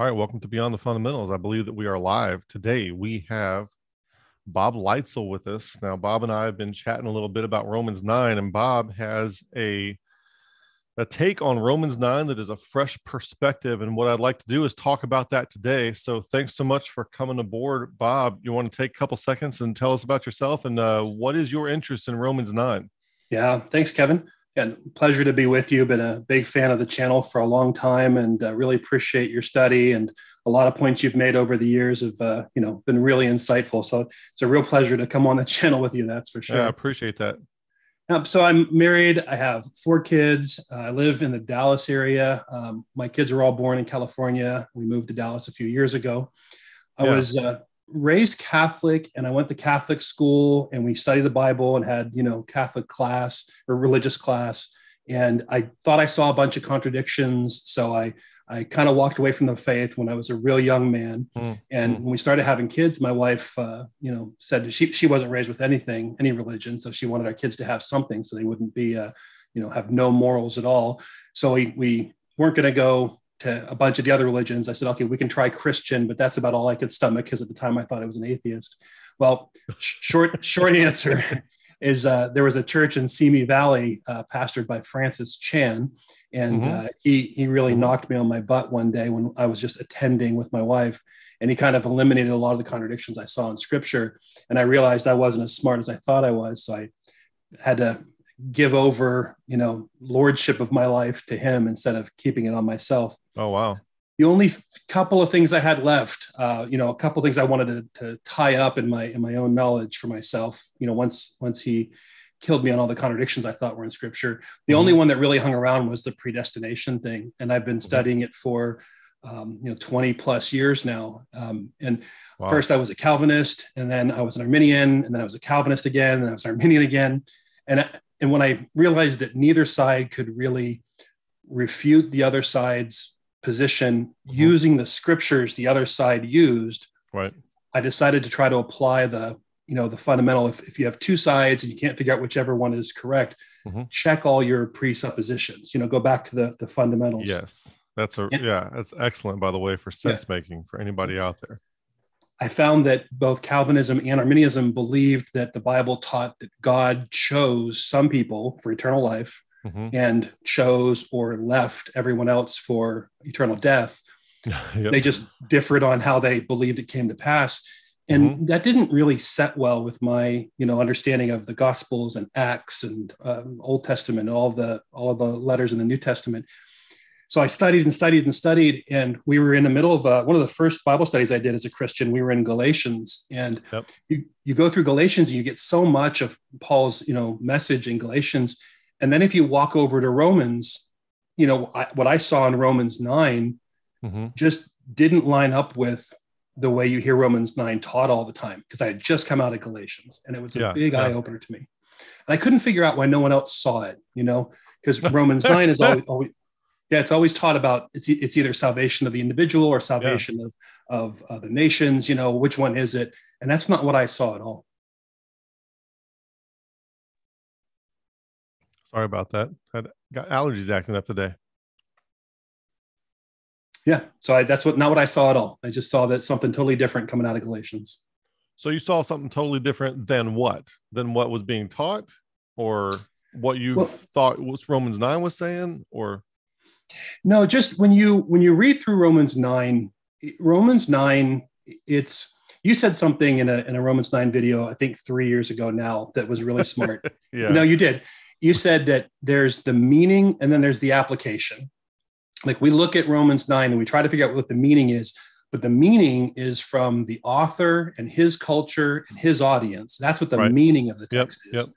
All right, welcome to Beyond the Fundamentals. I believe that we are live today. We have Bob Leitzel with us. Now, Bob and I have been chatting a little bit about Romans 9, and Bob has a a take on Romans 9 that is a fresh perspective. And what I'd like to do is talk about that today. So thanks so much for coming aboard, Bob. You want to take a couple seconds and tell us about yourself and uh, what is your interest in Romans 9? Yeah, thanks, Kevin. Yeah, pleasure to be with you. Been a big fan of the channel for a long time, and uh, really appreciate your study and a lot of points you've made over the years have uh, you know been really insightful. So it's a real pleasure to come on the channel with you. That's for sure. Yeah, I appreciate that. Um, so I'm married. I have four kids. Uh, I live in the Dallas area. Um, my kids are all born in California. We moved to Dallas a few years ago. I yeah. was uh, raised Catholic, and I went to Catholic school, and we studied the Bible and had you know Catholic class or religious class. And I thought I saw a bunch of contradictions, so I I kind of walked away from the faith when I was a real young man. Mm. And mm. when we started having kids, my wife, uh, you know, said she, she wasn't raised with anything, any religion. So she wanted our kids to have something so they wouldn't be, uh, you know, have no morals at all. So we, we weren't going to go to a bunch of the other religions. I said, okay, we can try Christian, but that's about all I could stomach because at the time I thought I was an atheist. Well, short, short answer is uh, there was a church in Simi Valley uh, pastored by Francis Chan and mm-hmm. uh, he he really mm-hmm. knocked me on my butt one day when I was just attending with my wife, and he kind of eliminated a lot of the contradictions I saw in Scripture. And I realized I wasn't as smart as I thought I was, so I had to give over, you know, lordship of my life to him instead of keeping it on myself. Oh wow! The only f- couple of things I had left, uh, you know, a couple of things I wanted to, to tie up in my in my own knowledge for myself. You know, once once he killed me on all the contradictions I thought were in scripture. The mm-hmm. only one that really hung around was the predestination thing. And I've been mm-hmm. studying it for, um, you know, 20 plus years now. Um, and wow. first I was a Calvinist and then I was an Arminian and then I was a Calvinist again and I was an Arminian again. And, and when I realized that neither side could really refute the other side's position mm-hmm. using the scriptures the other side used, right. I decided to try to apply the you know the fundamental if, if you have two sides and you can't figure out whichever one is correct mm-hmm. check all your presuppositions you know go back to the the fundamentals yes that's a and, yeah that's excellent by the way for sense yeah. making for anybody out there i found that both calvinism and arminianism believed that the bible taught that god chose some people for eternal life mm-hmm. and chose or left everyone else for eternal death yep. they just differed on how they believed it came to pass and mm-hmm. that didn't really set well with my you know understanding of the gospels and acts and um, old testament and all the all of the letters in the new testament so i studied and studied and studied and we were in the middle of uh, one of the first bible studies i did as a christian we were in galatians and yep. you, you go through galatians and you get so much of paul's you know message in galatians and then if you walk over to romans you know I, what i saw in romans 9 mm-hmm. just didn't line up with the way you hear Romans 9 taught all the time because I had just come out of Galatians and it was a yeah, big yeah. eye opener to me. And I couldn't figure out why no one else saw it, you know, because Romans 9 is always, always, yeah, it's always taught about it's, it's either salvation of the individual or salvation yeah. of, of uh, the nations, you know, which one is it? And that's not what I saw at all. Sorry about that. I got allergies acting up today yeah so I, that's what not what i saw at all i just saw that something totally different coming out of galatians so you saw something totally different than what than what was being taught or what you well, thought was romans 9 was saying or no just when you when you read through romans 9 romans 9 it's you said something in a, in a romans 9 video i think three years ago now that was really smart yeah. no you did you said that there's the meaning and then there's the application like we look at Romans 9 and we try to figure out what the meaning is, but the meaning is from the author and his culture and his audience. That's what the right. meaning of the text yep, is. Yep.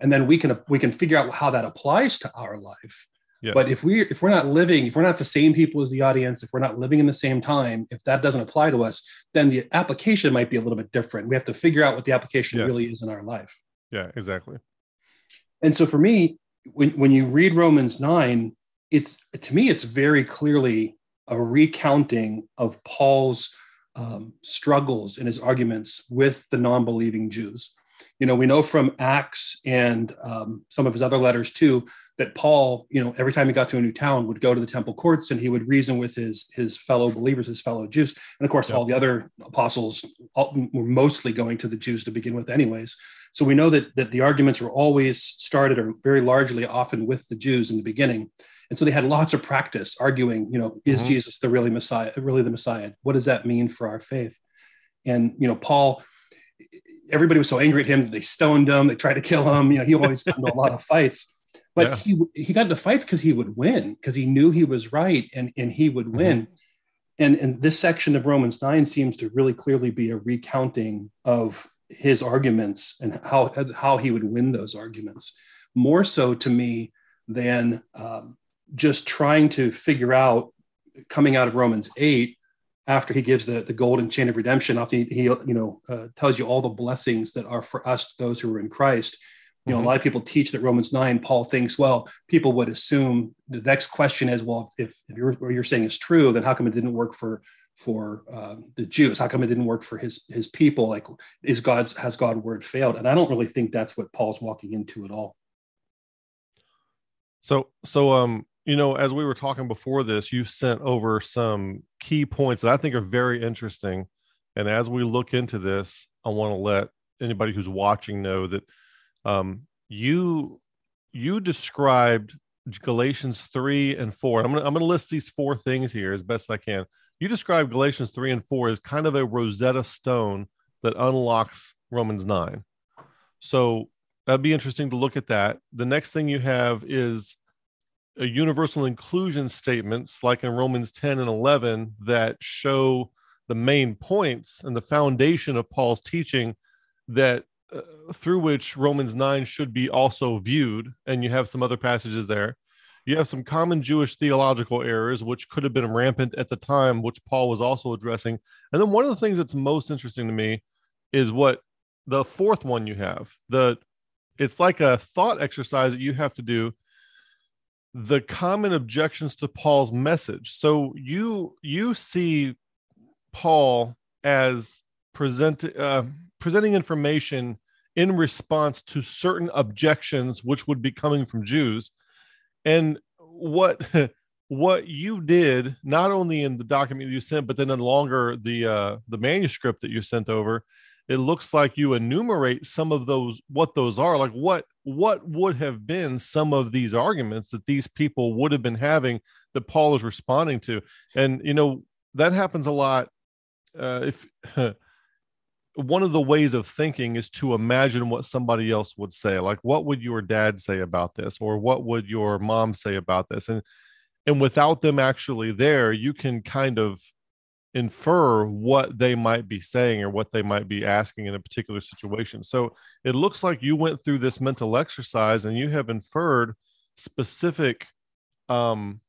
And then we can we can figure out how that applies to our life. Yes. But if we if we're not living, if we're not the same people as the audience, if we're not living in the same time, if that doesn't apply to us, then the application might be a little bit different. We have to figure out what the application yes. really is in our life. Yeah, exactly. And so for me, when, when you read Romans 9, it's to me it's very clearly a recounting of paul's um, struggles and his arguments with the non-believing jews you know we know from acts and um, some of his other letters too that Paul, you know, every time he got to a new town, would go to the temple courts and he would reason with his his fellow believers, his fellow Jews, and of course, yep. all the other apostles all, were mostly going to the Jews to begin with, anyways. So we know that that the arguments were always started, or very largely, often with the Jews in the beginning, and so they had lots of practice arguing. You know, is mm-hmm. Jesus the really Messiah? Really the Messiah? What does that mean for our faith? And you know, Paul everybody was so angry at him that they stoned him, they tried to kill him. You know, he always got into a lot of fights. But yeah. he he got into fights because he would win, because he knew he was right and, and he would mm-hmm. win. Mm-hmm. And, and this section of Romans 9 seems to really clearly be a recounting of his arguments and how, how he would win those arguments, more so to me than um, just trying to figure out, coming out of Romans 8, after he gives the, the golden chain of redemption, after he, he you know uh, tells you all the blessings that are for us, those who are in Christ, you know, mm-hmm. a lot of people teach that Romans 9, Paul thinks, well, people would assume the next question is, well, if, if you're, what you're saying is true, then how come it didn't work for for uh, the Jews? How come it didn't work for his his people? Like, is God's has God word failed? And I don't really think that's what Paul's walking into at all. So, so um, you know, as we were talking before this, you sent over some key points that I think are very interesting. And as we look into this, I want to let anybody who's watching know that um, you you described Galatians 3 and 4. I'm gonna I'm gonna list these four things here as best I can. You describe Galatians 3 and 4 as kind of a Rosetta Stone that unlocks Romans 9. So that'd be interesting to look at that. The next thing you have is a universal inclusion statements like in Romans 10 and 11 that show the main points and the foundation of Paul's teaching that uh, through which Romans 9 should be also viewed. And you have some other passages there. You have some common Jewish theological errors, which could have been rampant at the time, which Paul was also addressing. And then one of the things that's most interesting to me is what the fourth one you have. The it's like a thought exercise that you have to do. The common objections to Paul's message. So you you see Paul as present uh, presenting information in response to certain objections which would be coming from Jews. And what what you did not only in the document you sent but then in longer the uh the manuscript that you sent over it looks like you enumerate some of those what those are like what what would have been some of these arguments that these people would have been having that paul is responding to and you know that happens a lot uh, if one of the ways of thinking is to imagine what somebody else would say like what would your dad say about this or what would your mom say about this? And and without them actually there you can kind of infer what they might be saying or what they might be asking in a particular situation. So it looks like you went through this mental exercise and you have inferred specific um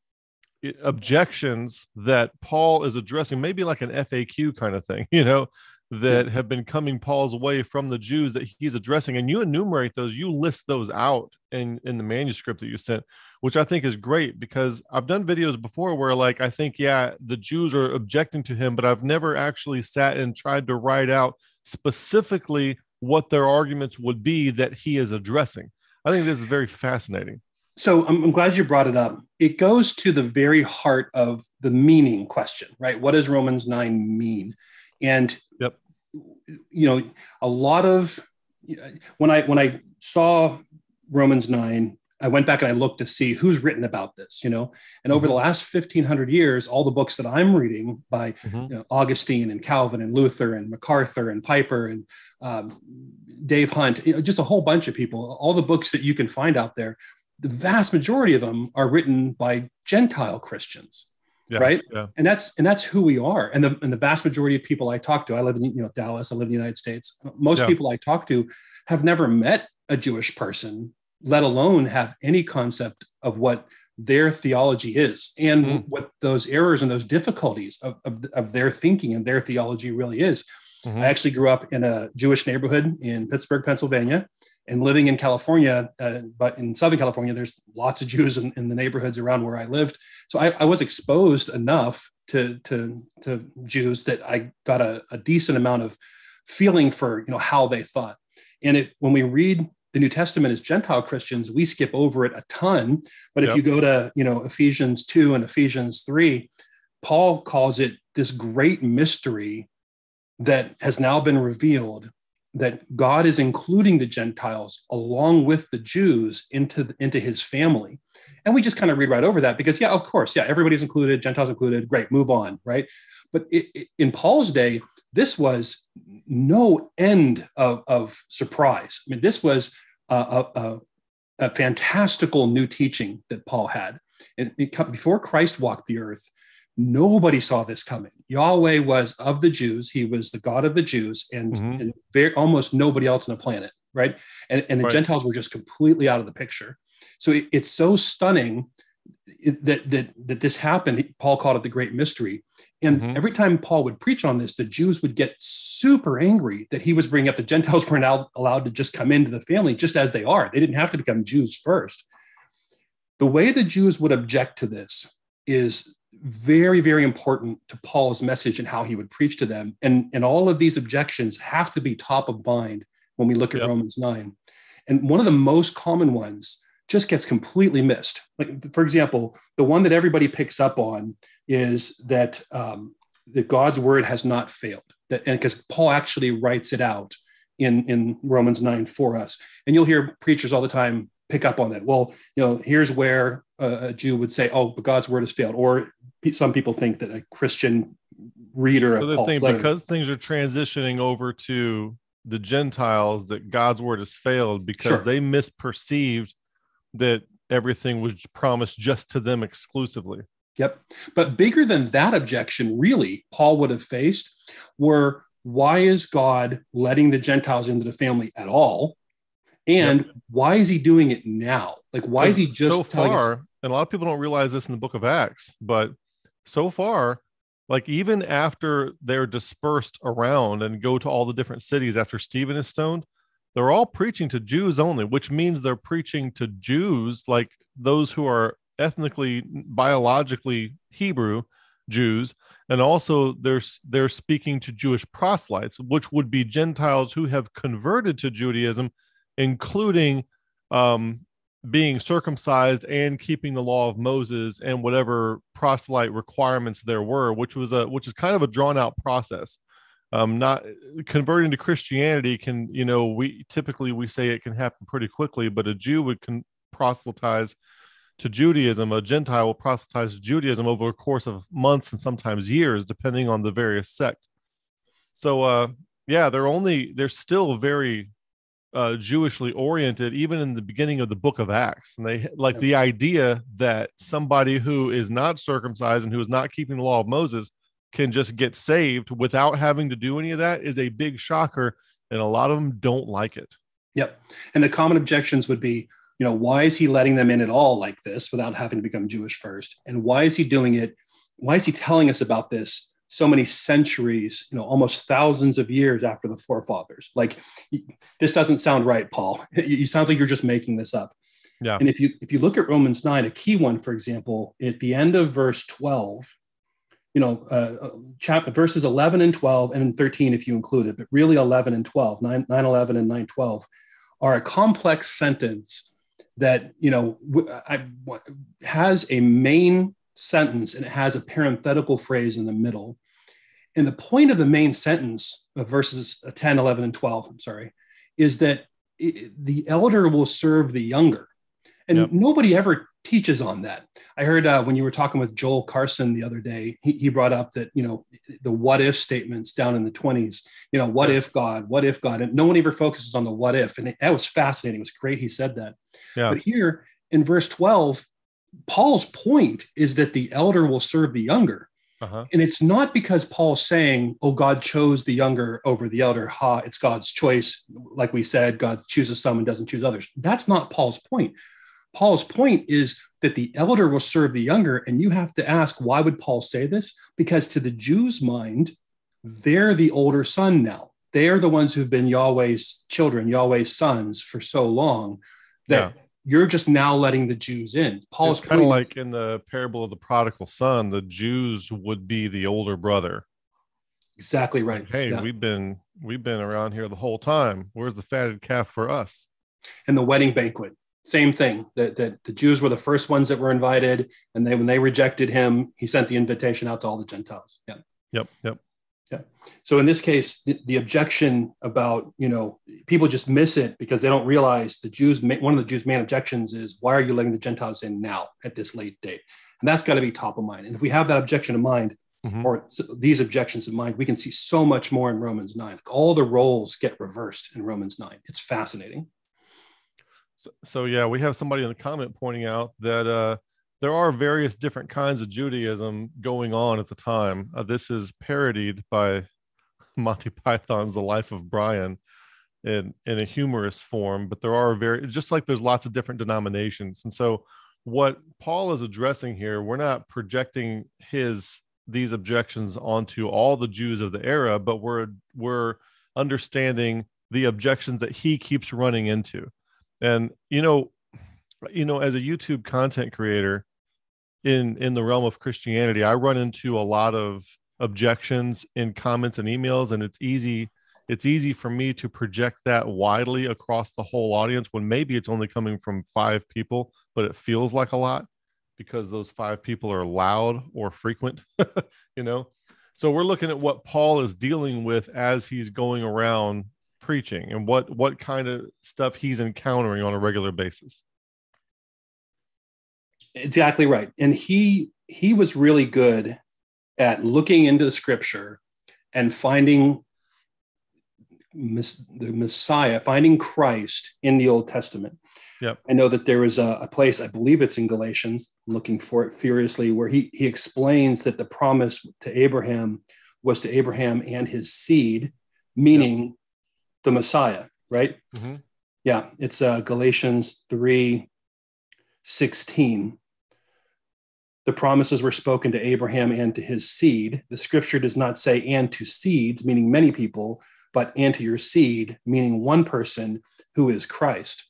objections that Paul is addressing, maybe like an FAQ kind of thing, you know, that have been coming Paul's way from the Jews that he's addressing. And you enumerate those, you list those out in, in the manuscript that you sent, which I think is great because I've done videos before where, like, I think, yeah, the Jews are objecting to him, but I've never actually sat and tried to write out specifically what their arguments would be that he is addressing. I think this is very fascinating. So I'm, I'm glad you brought it up. It goes to the very heart of the meaning question, right? What does Romans 9 mean? And yep. you know, a lot of when I when I saw Romans 9, I went back and I looked to see who's written about this, you know. And over mm-hmm. the last 1500 years, all the books that I'm reading by mm-hmm. you know, Augustine and Calvin and Luther and MacArthur and Piper and um, Dave Hunt, you know, just a whole bunch of people, all the books that you can find out there, the vast majority of them are written by Gentile Christians yeah, right yeah. and that's and that's who we are and the and the vast majority of people i talk to i live in you know dallas i live in the united states most yeah. people i talk to have never met a jewish person let alone have any concept of what their theology is and mm. what those errors and those difficulties of, of, of, their thinking and their theology really is mm-hmm. i actually grew up in a jewish neighborhood in pittsburgh pennsylvania and living in California, uh, but in Southern California, there's lots of Jews in, in the neighborhoods around where I lived. So I, I, was exposed enough to, to, to Jews that I got a, a, decent amount of feeling for, you know, how they thought. And it, when we read the New Testament as Gentile Christians, we skip over it a ton. But if you go to, you know, Ephesians 2 and Ephesians 3, Paul calls it this great mystery that has now been revealed that God is including the Gentiles along with the Jews into, into his family. And we just kind of read right over that because, yeah, of course, yeah, everybody's included, Gentiles included, great, move on, right? But it, it- in Paul's day, this was no end of, of surprise. I mean, this was a, a, a, fantastical new teaching that Paul had. And it, before Christ walked the earth, nobody saw this coming. Yahweh was of the Jews; he was the God of the Jews, and, Mhm. and very, almost nobody else on the planet, right? And, and the Right. Gentiles were just completely out of the picture. So it- it's so stunning that that that this happened. Paul called it the great mystery. And Mhm. every time Paul would preach on this, the Jews would get super angry that he was bringing up the Gentiles weren't al- allowed to just come into the family just as they are. They didn't have to become Jews first. The way the Jews would object to this is very, very important to Paul's message and how he would preach to them. And, and all of these objections have to be top of mind when we look at Yep. Romans 9. And one of the most common ones just gets completely missed. Like, for example, the one that everybody picks up on is that um, that God's word has not failed. That, and because Paul actually writes it out in in Romans nine for us, and you'll hear preachers all the time pick up on that. Well, you know, here's where a, Jew would say, "Oh, but God's word has failed," or some people think that a Christian reader of thing, letter- because things are transitioning over to the Gentiles, that God's word has failed because Sure. they misperceived that everything was promised just to them exclusively. Yep. But bigger than that objection, really, Paul would have faced were why is God letting the Gentiles into the family at all? And why is he doing it now? Like, why is he just so far? us? And a lot of people don't realize this in the book of Acts, but so far, like even after they're dispersed around and go to all the different cities after Stephen is stoned, they're all preaching to Jews only, which means they're preaching to Jews, like those who are ethnically, biologically Hebrew Jews, and also they're they're speaking to Jewish proselytes, which would be Gentiles who have converted to Judaism, including um, being circumcised and keeping the law of Moses and whatever proselyte requirements there were, which was a which is kind of a drawn out process. Um, not converting to Christianity can, you know, we typically we say it can happen pretty quickly, but a Jew would con- proselytize to Judaism, a Gentile will proselytize to Judaism over a course of months and sometimes years, depending on the various sect. So, uh, yeah, they're only they're still very uh, Jewishly oriented, even in the beginning of the Book of Acts, and they like the idea that somebody who is not circumcised and who is not keeping the law of Moses can just get saved without having to do any of that is a big shocker, and a lot of them don't like it. Yep. And the common objections would be, you know, why is he letting them in at all like this without having to become Jewish first? And why is he doing it? Why is he telling us about this so many centuries, you know, almost thousands of years after the forefathers? Like, this doesn't sound right, Paul. It sounds like you're just making this up. Yeah. And if you if you look at Romans nine, a key one, for example, at the end of verse twelve, you know, uh, chapter verses eleven and twelve, and thirteen if you include it, but really eleven and 12, 9, 9 11 and nine twelve, are a complex sentence that you know w- I, w- has a main sentence and it has a parenthetical phrase in the middle. And the point of the main sentence of verses 10, 11, and 12, I'm sorry, is that i the elder will serve the younger. And Yep. nobody ever teaches on that. I heard uh, when you were talking with Joel Carson the other day, he, he brought up that, you know, the what if statements down in the 20s, you know, what if God, what if God? And no one ever focuses on the what if. And it, that was fascinating. It was great. He said that. Yeah. But here in verse 12, Paul's point is that the elder will serve the younger. Uh-huh. And it's not because Paul's saying, oh, God chose the younger over the elder. Ha, it's God's choice. Like we said, God chooses some and doesn't choose others. That's not Paul's point. Paul's point is that the elder will serve the younger. And you have to ask, why would Paul say this? Because to the Jews' mind, they're the older son now. They are the ones who've been Yahweh's children, Yahweh's sons for so long that you're just now letting the Jews in. Paul's kind of like in the parable of the prodigal son, the Jews would be the older brother. exactly right. Hey, Yeah. we've been we've been around here the whole time. Where's the fatted calf for us? And the wedding banquet, same thing. That, that the Jews were the first ones that were invited, and they when they rejected him, he sent the invitation out to all the Gentiles. Yeah. Yep. Yep. Yeah. So in this case, the, the, objection about you know people just miss it because they don't realize the Jews. One of the Jews' main objections is why are you letting the Gentiles in now at this late date? And that's got to be top of mind. And if we have that objection in mind, mm-hmm. or these objections in mind, we can see so much more in Romans nine. All the roles get reversed in Romans nine. It's fascinating. So, so yeah, we have somebody in the comment pointing out that uh, there are various different kinds of Judaism going on at the time. Uh, this is parodied by Monty Python's The Life of Brian in in a humorous form, but there are very just like there's lots of different denominations. And so what Paul is addressing here, we're not projecting his these objections onto all the Jews of the era, but we're we're understanding the objections that he keeps running into. And you know, you know, as a YouTube content creator, in in the realm of Christianity, I run into a lot of objections in comments and emails, and it's easy it's easy for me to project that widely across the whole audience when maybe it's only coming from five people, but it feels like a lot because those five people are loud or frequent, you know. So we're looking at what Paul is dealing with as he's going around preaching and what what kind of stuff he's encountering on a regular basis. Exactly right. And he he was really good at looking into the scripture and finding the Messiah, finding Christ in the Old Testament. Yep. I know that there is a, a, place, I believe it's in Galatians, I'm looking for it furiously, where he, he explains that the promise to Abraham was to Abraham and his seed, meaning yep. the Messiah, right? Mm-hmm. Yeah, it's uh, Galatians 3 16 the promises were spoken to Abraham and to his seed. The scripture does not say and to seeds, meaning many people, but and to your seed, meaning one person who is Christ.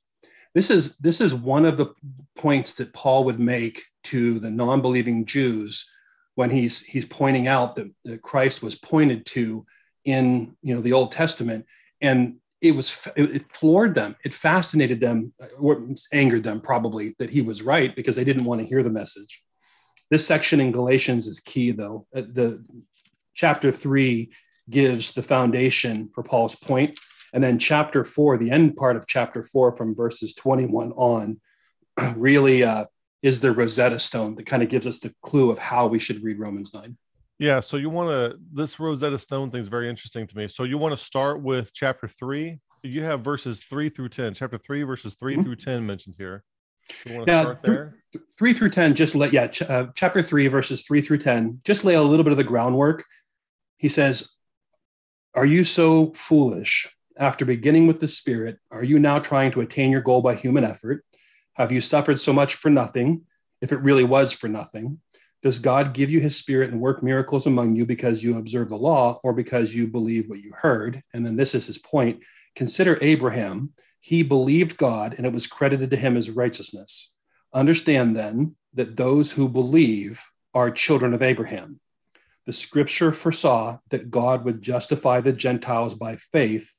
This is, this is one of the points that Paul would make to the non believing Jews when he's, he's pointing out that, that Christ was pointed to in you know, the Old Testament. And it was it floored them it fascinated them or angered them probably that he was right because they didn't want to hear the message this section in Galatians is key, though. Uh, the chapter three gives the foundation for Paul's point, and then chapter four, the end part of chapter four, from verses 21 on, really uh, is the Rosetta Stone that kind of gives us the clue of how we should read Romans nine. Yeah, so you want to this Rosetta Stone thing is very interesting to me. So you want to start with chapter three. You have verses three through ten. Chapter three, verses 3 mm-hmm. through ten mentioned here. Now, th- three through 10, just let, yeah, ch- uh, chapter three, verses three through 10, just lay a little bit of the groundwork. He says, Are you so foolish? After beginning with the Spirit, are you now trying to attain your goal by human effort? Have you suffered so much for nothing, if it really was for nothing? Does God give you his spirit and work miracles among you because you observe the law or because you believe what you heard? And then this is his point. Consider Abraham he believed God and it was credited to him as righteousness. Understand then that those who believe are children of Abraham. The scripture foresaw that God would justify the Gentiles by faith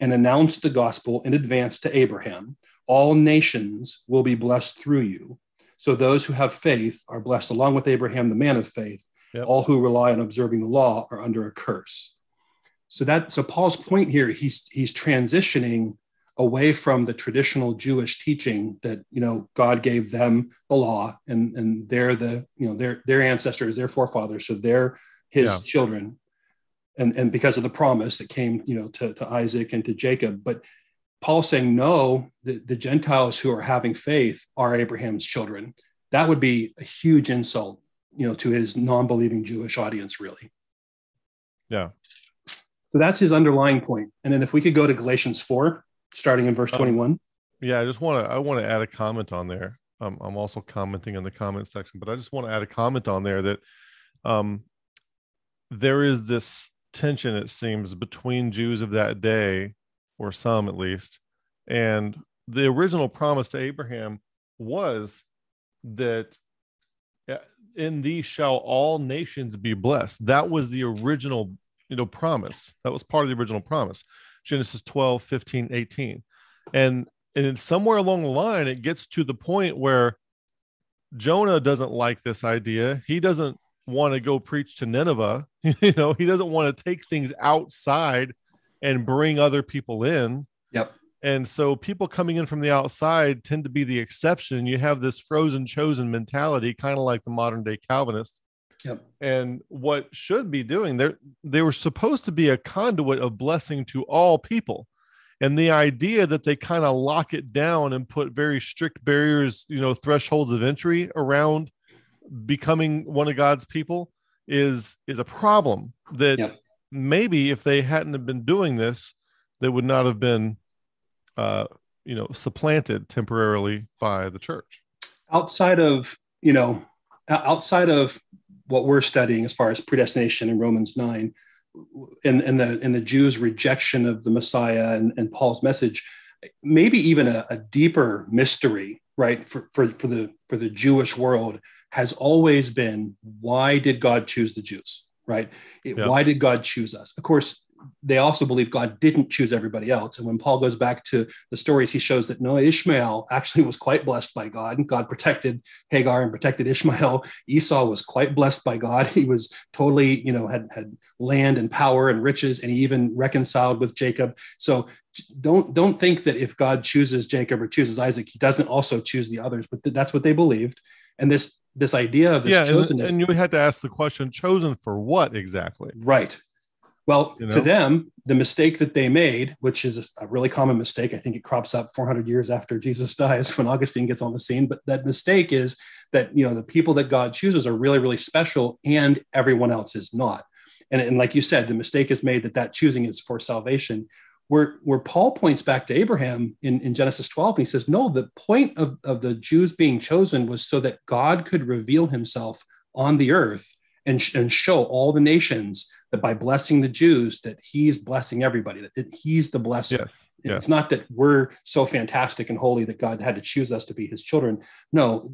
and announced the gospel in advance to Abraham. All nations will be blessed through you. So those who have faith are blessed along with Abraham, the man of faith. Yep. All who rely on observing the law are under a curse. So that so Paul's point here, he's he's transitioning away from the traditional Jewish teaching that you know God gave them the law and and they're the you know their their ancestors, their forefathers, so they're his yeah. children, and and because of the promise that came you know to, to Isaac and to Jacob, but Paul saying no, the, the Gentiles who are having faith are Abraham's children. That would be a huge insult, you know, to his non-believing Jewish audience, really. Yeah. So that's his underlying point. And then if we could go to Galatians 4, starting in verse 21. yeah, I just want to I want to add a comment on there. Um, I'm also commenting in the comment section, but I just want to add a comment on there that um, there is this tension, it seems, between Jews of that day, or some at least, and the original promise to Abraham was that in thee shall all nations be blessed. That was the original, you know, promise. That was part of the original promise. Genesis 12, 15, 18. And and somewhere along the line, it gets to the point where Jonah doesn't like this idea. He doesn't want to go preach to Nineveh. you know, he doesn't want to take things outside and bring other people in. Yep. And so people coming in from the outside tend to be the exception. You have this frozen chosen mentality, kind of like the modern day Calvinists. Yep. And what should be doing, they they were supposed to be a conduit of blessing to all people. And the idea that they kind of lock it down and put very strict barriers, you know, thresholds of entry around becoming one of God's people is is a problem that yep. maybe if they hadn't have been doing this, they would not have been uh, you know, supplanted temporarily by the church. Outside of, you know, outside of what we're studying as far as predestination in Romans 9 and, and the and the Jews' rejection of the Messiah and, and Paul's message, maybe even a, a deeper mystery, right, for, for, for the for the Jewish world has always been why did God choose the Jews? Right? It, yeah. Why did God choose us? Of course, they also believe God didn't choose everybody else. And when Paul goes back to the stories, he shows that no, Ishmael actually was quite blessed by God. God protected Hagar and protected Ishmael. Esau was quite blessed by God. He was totally, you know, had, had land and power and riches, and he even reconciled with Jacob. So don't don't think that if God chooses Jacob or chooses Isaac, he doesn't also choose the others. But th- that's what they believed. And this this idea of this yeah, and, and you had to ask the question, chosen for what exactly? Right. Well, you know? to them, the mistake that they made, which is a really common mistake, I think it crops up 400 years after Jesus dies when Augustine gets on the scene. But that mistake is that you know the people that God chooses are really, really special, and everyone else is not. And, and like you said, the mistake is made that that choosing is for salvation. Where, where Paul points back to Abraham in, in Genesis 12, and he says, No, the point of, of the Jews being chosen was so that God could reveal himself on the earth and, and show all the nations that by blessing the Jews, that he's blessing everybody, that, that he's the blesser. Yes, yes. It's not that we're so fantastic and holy that God had to choose us to be his children. No,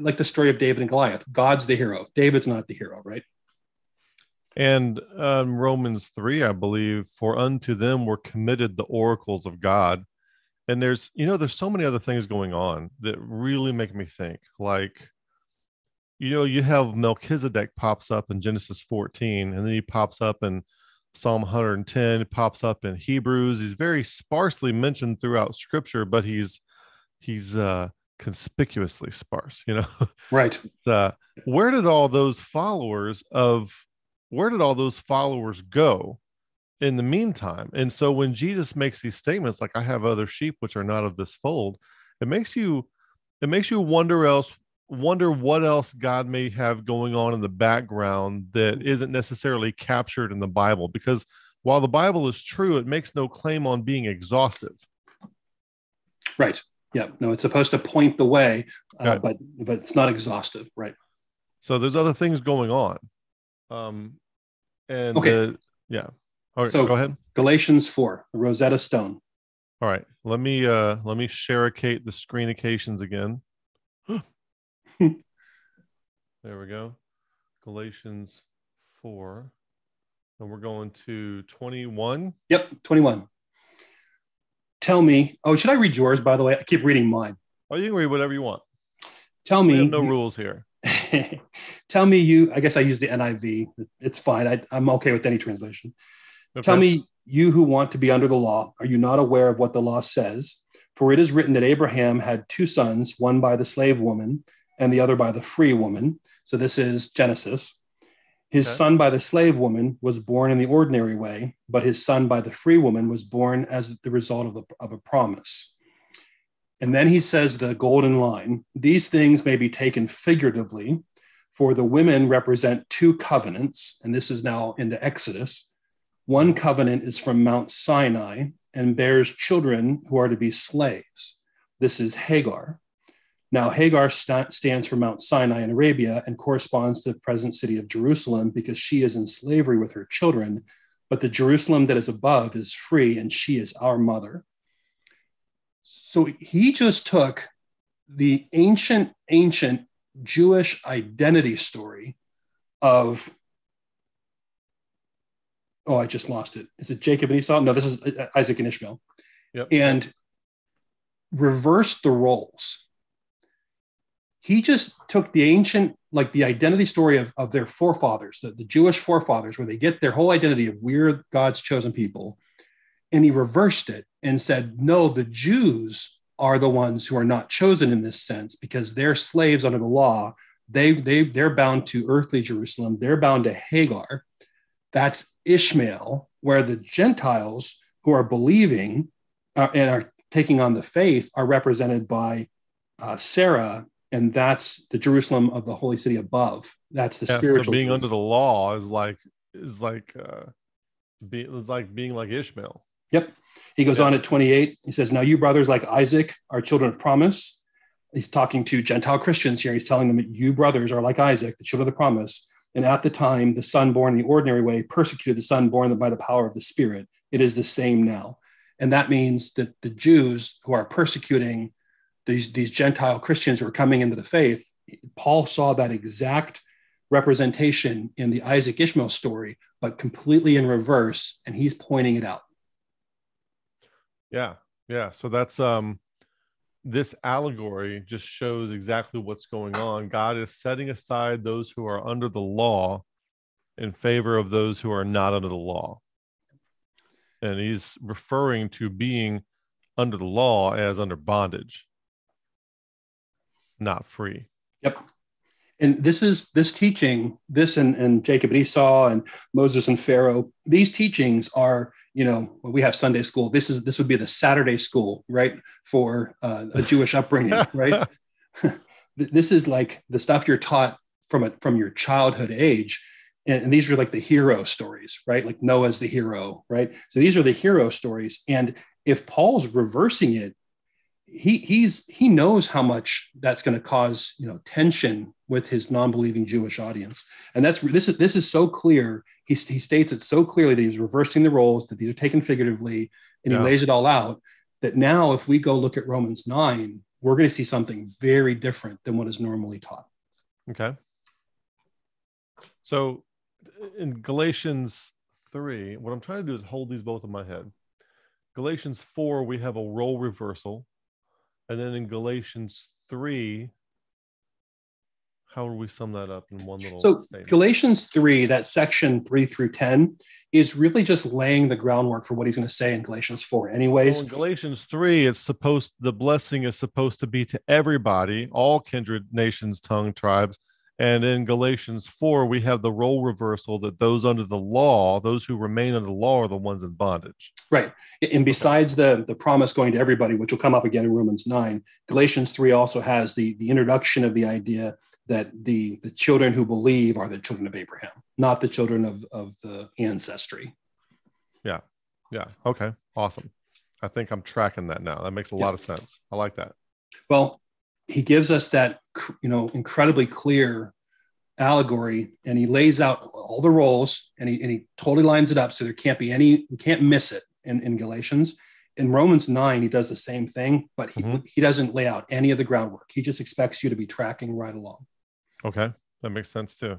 like the story of David and Goliath, God's the hero. David's not the hero, right? And um, Romans 3, I believe, for unto them were committed the oracles of God. And there's, you know, there's so many other things going on that really make me think like, you know, you have Melchizedek pops up in Genesis 14, and then he pops up in Psalm 110, pops up in Hebrews. He's very sparsely mentioned throughout scripture, but he's he's uh conspicuously sparse, you know. Right. uh, where did all those followers of where did all those followers go in the meantime? And so when Jesus makes these statements like I have other sheep which are not of this fold, it makes you it makes you wonder else wonder what else God may have going on in the background that isn't necessarily captured in the Bible. Because while the Bible is true, it makes no claim on being exhaustive. Right. Yeah. No, it's supposed to point the way, uh, but but it's not exhaustive. Right. So there's other things going on. Um, and okay. Uh, yeah. All right. So go ahead. Galatians four, the Rosetta Stone. All right. Let me uh let me sharicate the screen occasions again. there we go. Galatians 4. And we're going to 21. Yep, 21. Tell me, oh, should I read yours, by the way? I keep reading mine. Oh, you can read whatever you want. Tell me. no rules here. Tell me you, I guess I use the NIV. It's fine. I, am okay with any translation. Okay. Tell me, you who want to be under the law, are you not aware of what the law says? For it is written that Abraham had two sons, one by the slave woman and the other by the free woman. So this is Genesis. His okay. son by the slave woman was born in the ordinary way, but his son by the free woman was born as the result of a, of a promise. And then he says the golden line these things may be taken figuratively, for the women represent two covenants. And this is now into Exodus. One covenant is from Mount Sinai and bears children who are to be slaves. This is Hagar. Now, Hagar st- stands for Mount Sinai in Arabia and corresponds to the present city of Jerusalem because she is in slavery with her children, but the Jerusalem that is above is free and she is our mother. So he just took the ancient, ancient Jewish identity story of, oh, I just lost it. Is it Jacob and Esau? No, this is uh, Isaac and Ishmael. Yep. And reversed the roles. He just took the ancient, like the identity story of, of their forefathers, the, the Jewish forefathers, where they get their whole identity of we're God's chosen people, and he reversed it and said, no, the Jews are the ones who are not chosen in this sense because they're slaves under the law. They, they, they're bound to earthly Jerusalem, they're bound to Hagar. That's Ishmael, where the Gentiles who are believing uh, and are taking on the faith are represented by uh, Sarah, and that's the Jerusalem of the holy city above. That's the yeah, spiritual. So being Jerusalem. under the law is like is like uh, be, is like being like Ishmael. Yep. He goes on at 28. He says, Now you brothers like Isaac are children of promise. He's talking to Gentile Christians here. He's telling them that you brothers are like Isaac, the children of the promise. And at the time, the son born the ordinary way persecuted the son born by the power of the Spirit. It is the same now. And that means that the Jews who are persecuting these, these Gentile Christians who are coming into the faith, Paul saw that exact representation in the Isaac Ishmael story, but completely in reverse. And he's pointing it out. Yeah. Yeah. So that's um this allegory just shows exactly what's going on. God is setting aside those who are under the law in favor of those who are not under the law. And he's referring to being under the law as under bondage, not free. Yep. And this is this teaching, this and, and Jacob and Esau and Moses and Pharaoh, these teachings are you know we have sunday school. This is this would be the saturday school right for uh, a jewish upbringing right? This is like the stuff you're taught from a from your childhood age. And, these are like the hero stories right? Like noah's the hero right? So these are the hero stories. And if paul's reversing it he he's he knows how much that's going to cause you know tension with his non-believing Jewish audience, and that's this is this is so clear. He, he states it so clearly that he's reversing the roles, that these are taken figuratively, and yeah. he lays it all out. That now, if we go look at Romans nine, we're going to see something very different than what is normally taught. Okay. So, in Galatians three, what I'm trying to do is hold these both in my head. Galatians four, we have a role reversal and then in Galatians 3, how would we sum that up in one little so statement? galatians 3 that section 3 through 10 is really just laying the groundwork for what he's going to say in galatians 4 anyways galatians 3 it's supposed the blessing is supposed to be to everybody all kindred nations tongue tribes and in Galatians 4, we have the role reversal that those under the law, those who remain under the law, are the ones in bondage. Right. And besides the, the promise going to everybody, which will come up again in Romans 9, Galatians 3 also has the, the introduction of the idea that the, the children who believe are the children of Abraham, not the children of, of the ancestry. Yeah. Yeah. Okay. Awesome. I think I'm tracking that now. That makes a yeah. lot of sense. I like that. Well, he gives us that you know incredibly clear allegory and he lays out all the roles and he, and he totally lines it up so there can't be any we can't miss it in, in galatians. In romans 9 he does the same thing but he, mm-hmm. he doesn't lay out any of the groundwork. He just expects you to be tracking right along. Okay that makes sense too.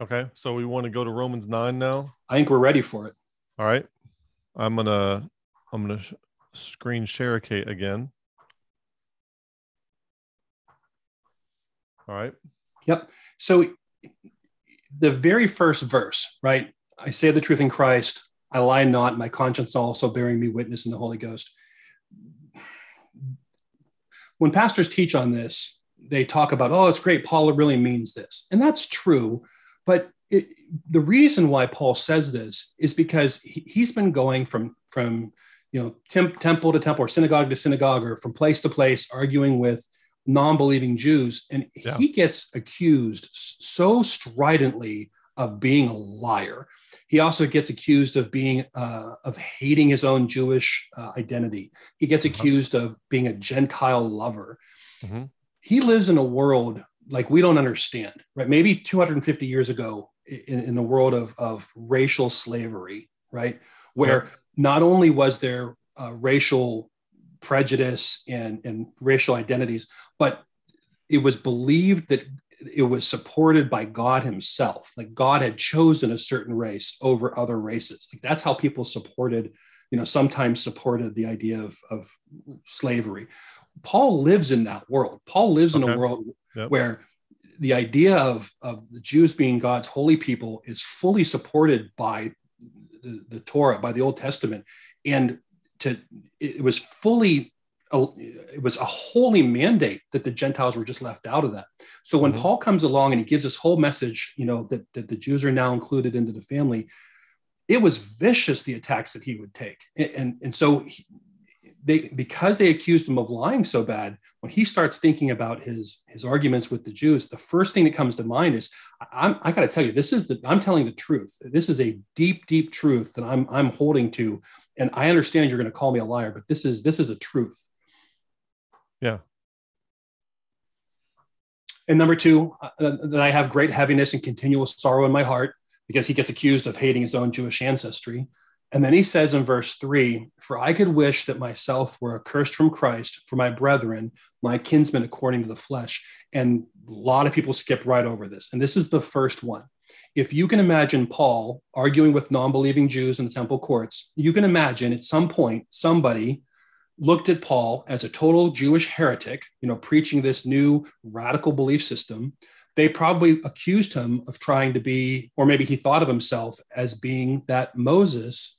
Okay so we want to go to romans 9 now? I think we're ready for it. All right i'm gonna i'm gonna sh- screen share Kate again All right. Yep. So the very first verse, right? I say the truth in Christ. I lie not. My conscience also bearing me witness in the Holy Ghost. When pastors teach on this, they talk about, oh, it's great. Paul really means this. And that's true. But it, the reason why Paul says this is because he, has been going from, from you know, temp, temple to temple or synagogue to synagogue or from place to place, arguing with non-believing Jews, and yeah. he gets accused so stridently of being a liar. He also gets accused of being uh, of hating his own Jewish uh, identity. He gets uh-huh. accused of being a Gentile lover. Mm-hmm. He lives in a world like we don't understand, right? Maybe 250 years ago, in, in the world of, of racial slavery, right, where yeah. not only was there uh, racial prejudice and, and racial identities, but it was believed that it was supported by God Himself. Like God had chosen a certain race over other races. Like that's how people supported you know, sometimes supported the idea of, of slavery. Paul lives in that world. Paul lives okay. in a world yep. where the idea of, of the Jews being God's holy people is fully supported by the, the Torah, by the Old Testament. And to it was fully it was a holy mandate that the Gentiles were just left out of that. So when mm-hmm. Paul comes along and he gives this whole message, you know, that, that the Jews are now included into the family, it was vicious the attacks that he would take. And, and, and so he, they, because they accused him of lying so bad, when he starts thinking about his, his arguments with the Jews, the first thing that comes to mind is, I'm, I got to tell you, this is the, I'm telling the truth. This is a deep, deep truth that I'm, I'm holding to. And I understand you're going to call me a liar, but this is, this is a truth. Yeah. And number two, uh, that I have great heaviness and continual sorrow in my heart because he gets accused of hating his own Jewish ancestry. And then he says in verse three, For I could wish that myself were accursed from Christ for my brethren, my kinsmen according to the flesh. And lot of people skip right over this. And this is the first one. If you can imagine Paul arguing with non believing Jews in the temple courts, you can imagine at some point somebody looked at Paul as a total Jewish heretic, you know, preaching this new radical belief system, they probably accused him of trying to be, or maybe he thought of himself as being that Moses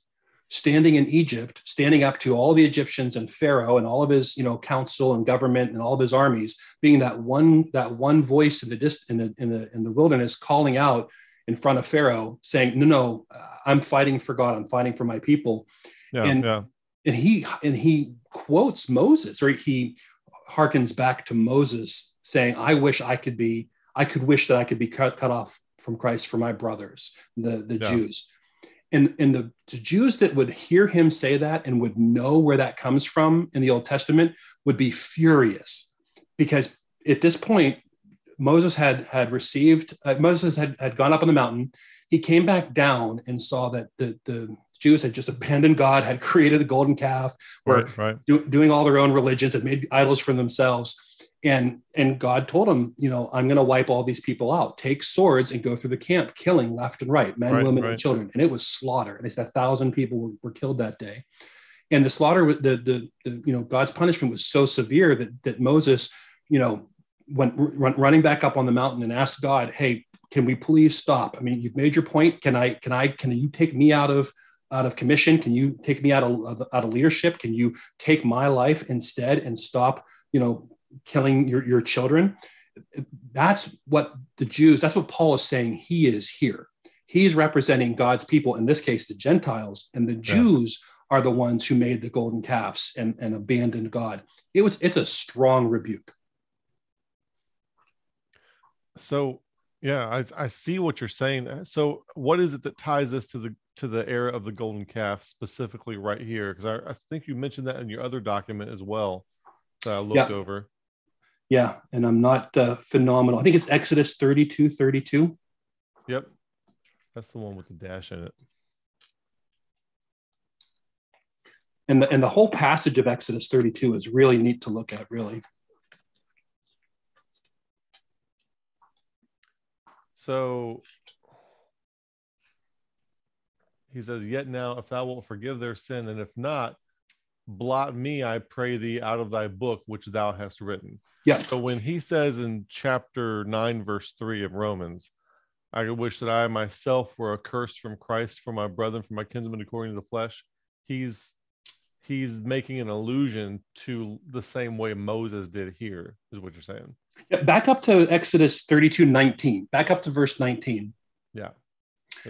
standing in Egypt, standing up to all the Egyptians and Pharaoh and all of his, you know, council and government and all of his armies, being that one that one voice in the dist- in the in the in the wilderness, calling out in front of Pharaoh, saying, "No, no, I'm fighting for God. I'm fighting for my people." Yeah, and yeah. and he and he quotes Moses, or he harkens back to Moses saying, I wish I could be, I could wish that I could be cut, cut off from Christ for my brothers, the, the yeah. Jews. And, and the, the Jews that would hear him say that and would know where that comes from in the Old Testament would be furious because at this point, Moses had had received, uh, Moses had, had gone up on the mountain. He came back down and saw that the, the Jews had just abandoned God, had created the golden calf, were right, right. Do, doing all their own religions, had made idols for themselves. And, and God told him you know, I'm going to wipe all these people out. Take swords and go through the camp, killing left and right, men, right, women, and children. And it was slaughter. And they said a thousand people were, were killed that day. And the slaughter, the, the, the, you know, God's punishment was so severe that, that Moses, you know, went run, running back up on the mountain and asked God, Hey, can we please stop? I mean, you've made your point. Can I, can I, can you take me out of, out of commission? Can you take me out of, out of leadership? Can you take my life instead and stop, you know, killing your, your children? That's what the Jews, that's what Paul is saying he is here. He's representing God's people, in this case, the Gentiles, and the yeah. Jews are the ones who made the golden calves and, and abandoned God. It was it's a strong rebuke. So yeah, I, I see what you're saying. So what is it that ties this to the to the era of the golden calf specifically right here? Because I, I think you mentioned that in your other document as well that I looked yeah. over. Yeah, and I'm not uh, phenomenal. I think it's Exodus 32, 32. Yep. That's the one with the dash in it. And the, and the whole passage of Exodus 32 is really neat to look at, really. So he says, Yet now, if thou wilt forgive their sin, and if not, blot me, I pray thee, out of thy book which thou hast written. Yeah. So when he says in chapter 9, verse 3 of Romans, I wish that I myself were accursed from Christ for my brethren, for my kinsmen according to the flesh, he's he's making an allusion to the same way Moses did here, is what you're saying. Yeah, back up to Exodus 32, 19. Back up to verse 19. Yeah.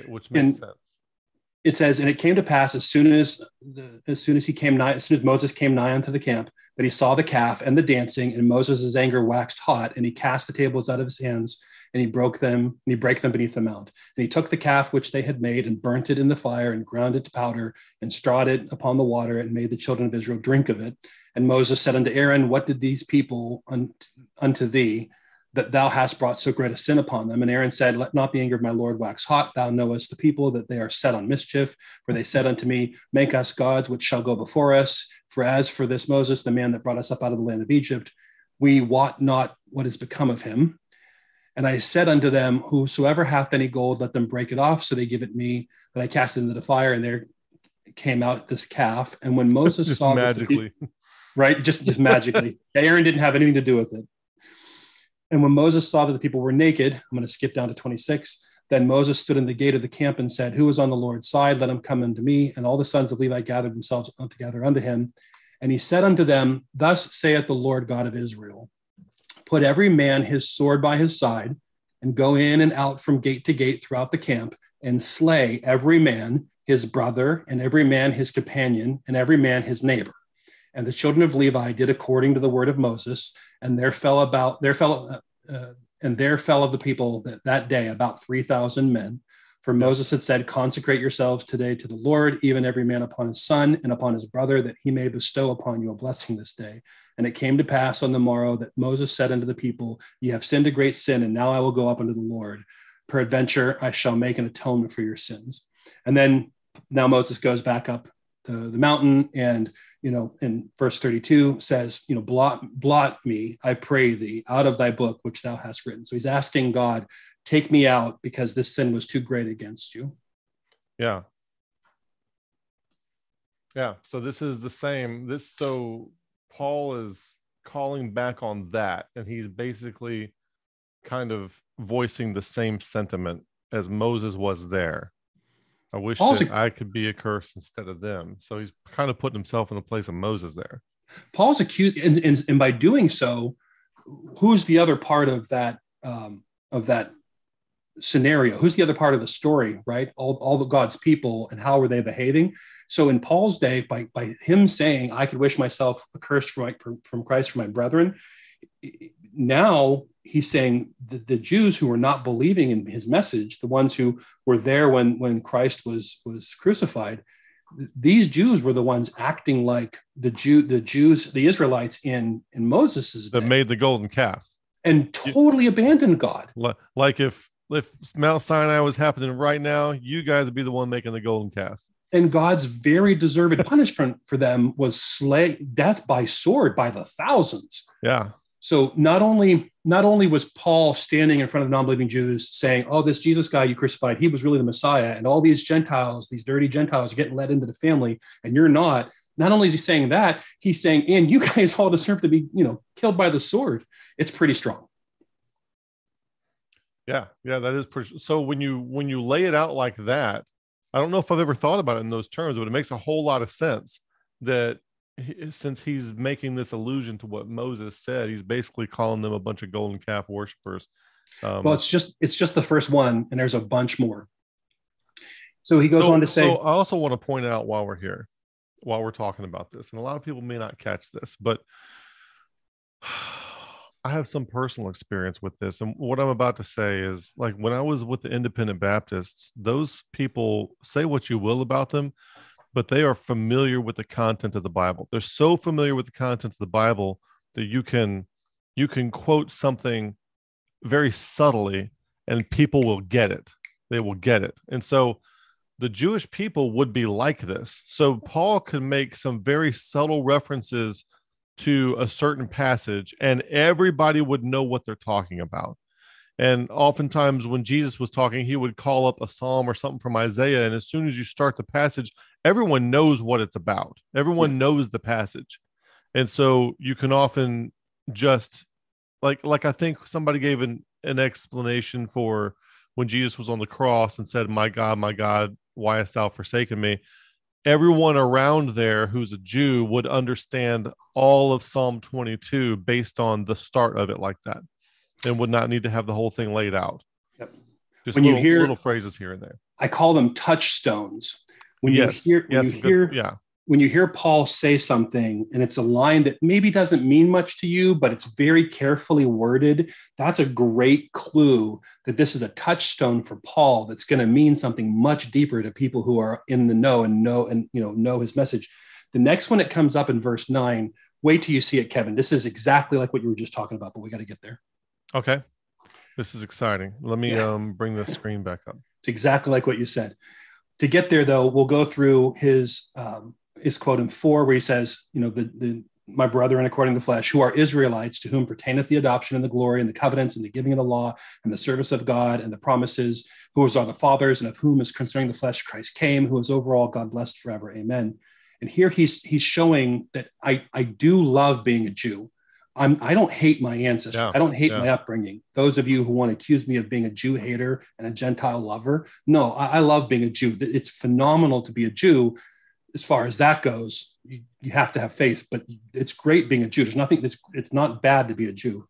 Which makes and, sense it says, and it came to pass as soon as the, as soon as he came nigh, as soon as Moses came nigh unto the camp, that he saw the calf and the dancing, and Moses' anger waxed hot, and he cast the tables out of his hands, and he broke them, and he brake them beneath the mount. And he took the calf which they had made, and burnt it in the fire, and ground it to powder, and strawed it upon the water, and made the children of Israel drink of it. And Moses said unto Aaron, What did these people unto unto thee? That thou hast brought so great a sin upon them. And Aaron said, Let not the anger of my Lord wax hot. Thou knowest the people that they are set on mischief. For they said unto me, Make us gods which shall go before us. For as for this Moses, the man that brought us up out of the land of Egypt, we wot not what is become of him. And I said unto them, Whosoever hath any gold, let them break it off. So they give it me, but I cast it into the fire. And there came out this calf, and when Moses saw magically. the, right, just just magically, Aaron didn't have anything to do with it. And when Moses saw that the people were naked, I'm going to skip down to 26. Then Moses stood in the gate of the camp and said, Who is on the Lord's side? Let him come unto me. And all the sons of Levi gathered themselves together unto him. And he said unto them, Thus saith the Lord God of Israel Put every man his sword by his side, and go in and out from gate to gate throughout the camp, and slay every man his brother, and every man his companion, and every man his neighbor. And the children of Levi did according to the word of Moses, and there fell about there fell uh, uh, and there fell of the people that, that day about three thousand men. For Moses had said, Consecrate yourselves today to the Lord, even every man upon his son and upon his brother, that he may bestow upon you a blessing this day. And it came to pass on the morrow that Moses said unto the people, Ye have sinned a great sin, and now I will go up unto the Lord. Peradventure, I shall make an atonement for your sins. And then now Moses goes back up to the mountain and you know in verse 32 says you know blot blot me i pray thee out of thy book which thou hast written so he's asking god take me out because this sin was too great against you Yeah. Yeah. So this is the same. This so Paul is calling back on that, and he's basically kind of voicing the same sentiment as Moses was there. I wish Paul's that a- I could be a curse instead of them. So he's kind of putting himself in the place of Moses there. paul's accused and, and, and by doing so who's the other part of that um, of that scenario who's the other part of the story right all, all the god's people and how were they behaving so in paul's day by, by him saying i could wish myself a curse from, from, from christ for my brethren now he's saying the, the jews who were not believing in his message the ones who were there when when christ was was crucified these jews were the ones acting like the jew the jews the israelites in in moses's That day made the golden calf. and totally abandoned god Like if if Mount Sinai was happening right now, you guys would be the one making the golden calf. and God's very deserved punishment for them was slay death by sword by the thousands. Yeah. So not only not only was Paul standing in front of non-believing Jews saying, "Oh, this Jesus guy you crucified, he was really the Messiah," and all these Gentiles, these dirty Gentiles, are getting let into the family, and you're not. Not only is he saying that, he's saying, "And you guys all deserve to be, you know, killed by the sword." It's pretty strong. Yeah, yeah, that is pretty. So when you when you lay it out like that, I don't know if I've ever thought about it in those terms, but it makes a whole lot of sense that he, since he's making this allusion to what Moses said, he's basically calling them a bunch of golden calf worshippers. Um, Well, it's just it's just the first one, and there's a bunch more. So he goes so- on to say, So I also want to point out while we're here, while we're talking about this, and a lot of people may not catch this, but I have some personal experience with this. And what I'm about to say is like when I was with the independent Baptists, those people say what you will about them, but they are familiar with the content of the Bible. They're so familiar with the content of the Bible that you can you can quote something very subtly and people will get it. They will get it. And so the Jewish people would be like this. So Paul could make some very subtle references to a certain passage, and everybody would know what they're talking about. And oftentimes, when Jesus was talking, he would call up a psalm or something from Isaiah. And as soon as you start the passage, everyone knows what it's about. Everyone knows the passage. And so you can often just like like I think somebody gave an, an explanation for when Jesus was on the cross and said, My God, my God, why hast thou forsaken me? Everyone around there who's a Jew would understand all of Psalm 22 based on the start of it like that and would not need to have the whole thing laid out. Yep. Just When you hear- little phrases here and there. I call them touchstones. When yes. you hear when it's you a good- hear yeah. when you hear Paul say something and it's a line that maybe doesn't mean much to you, but it's very carefully worded, that's a great clue that this is a touchstone for Paul that's going to mean something much deeper to people who are in the know and know and you know know his message. The next one that comes up in verse nine, wait till you see it, Kevin. This is exactly like what you were just talking about, but we got to get there. Okay. This is exciting. Let me Yeah. um bring the screen back up. It's exactly like what you said. To get there, though, we'll go through his um, his quote in four, where he says, you know, the the my brethren according to the flesh, who are Israelites, to whom pertaineth the adoption and the glory and the covenants and the giving of the law and the service of God and the promises, who are the fathers, and of whom is concerning the flesh Christ came, who is overall God blessed forever. Amen. And here he's he's showing that I, I do love being a Jew. I'm I don't hate my ancestry. Yeah, I don't hate yeah. my upbringing. Those of you who want to accuse me of being a Jew hater and a Gentile lover, no, I, I love being a Jew. It's phenomenal to be a Jew as far as that goes, you, you have to have faith, but it's great being a Jew. There's nothing that's it's not bad to be a Jew.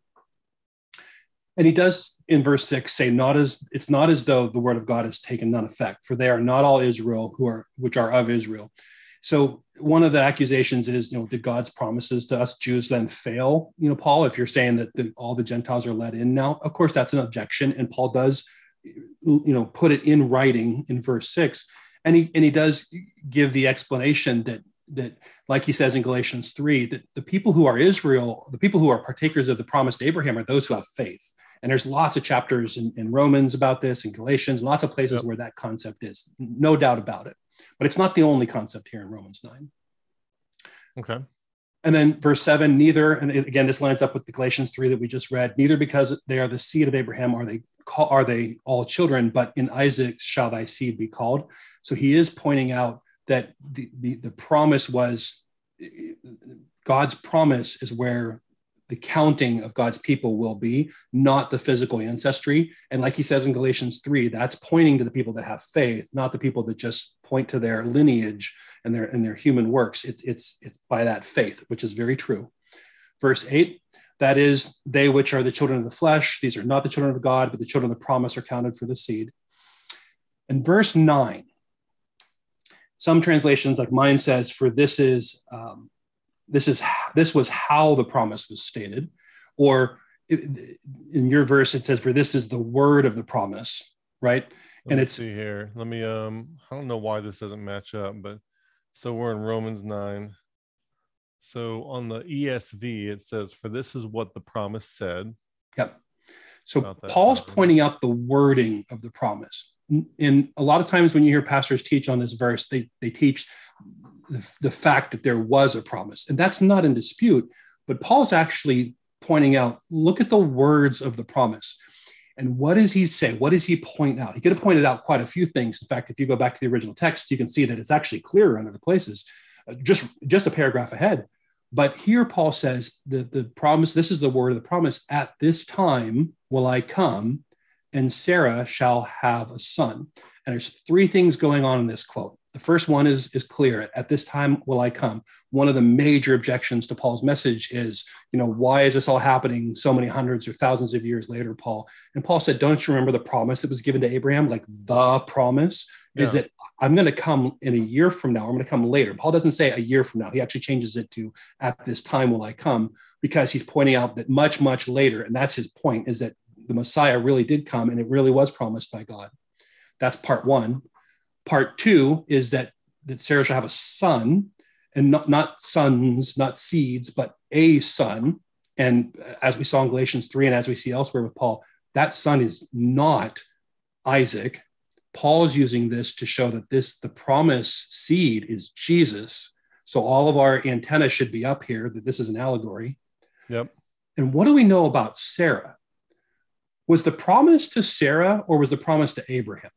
And he does in verse six say, not as it's not as though the word of God has taken none effect, for they are not all Israel who are which are of Israel. So one of the accusations is, you know, did God's promises to us Jews then fail? You know, Paul, if you're saying that the, all the Gentiles are let in now, of course that's an objection, and Paul does, you know, put it in writing in verse six. And he and he does give the explanation that that like he says in galatians 3 that the people who are israel the people who are partakers of the promised abraham are those who have faith. And there's lots of chapters in, in romans about this in galatians lots of places yep. where that concept is. No doubt about it but it's not the only concept here in romans 9 okay. And then verse 7 neither and again this lines up with the galatians 3 that we just read neither because they are the seed of abraham are they call, are they all children but in isaac shall thy seed be called. So he is pointing out that the, the, the promise was God's promise is where the counting of God's people will be, not the physical ancestry. And like he says in Galatians 3, that's pointing to the people that have faith, not the people that just point to their lineage and their and their human works. It's it's it's by that faith, which is very true. Verse 8, that is, they which are the children of the flesh, these are not the children of God, but the children of the promise are counted for the seed. And verse 9, some translations, like mine says, for this is um, this is this was how the promise was stated, or in your verse it says, for this is the word of the promise, right? Let and it's see here. Let me um I don't know why this doesn't match up, but so we're in Romans 9. So on the ESV, it says, For this is what the promise said. Yep. So Paul's pointing out the wording of the promise and a lot of times when you hear pastors teach on this verse, they, they teach the, the fact that there was a promise. And that's not in dispute. But Paul's actually pointing out look at the words of the promise. And what does he say? What does he point out? He could have pointed out quite a few things. In fact, if you go back to the original text, you can see that it's actually clearer in other places, uh, just, just a paragraph ahead. But here Paul says the, the promise, this is the word of the promise, at this time will I come and Sarah shall have a son. And there's three things going on in this quote. The first one is, is clear. At this time will I come. One of the major objections to Paul's message is, you know, why is this all happening so many hundreds or thousands of years later, Paul? And Paul said, Don't you remember the promise that was given to Abraham? Like the promise yeah. is that I'm going to come in a year from now. I'm going to come later. Paul doesn't say a year from now. He actually changes it to at this time will I come because he's pointing out that much, much later, and that's his point, is that the Messiah really did come and it really was promised by God. That's part one. Part two is that, that Sarah shall have a son and not, not sons, not seeds, but a son. And as we saw in Galatians 3 and as we see elsewhere with Paul, that son is not Isaac. Paul is using this to show that this, the promised seed is Jesus. So all of our antennas should be up here that this is an allegory. Yep. And what do we know about Sarah? was the promise to Sarah or was the promise to Abraham?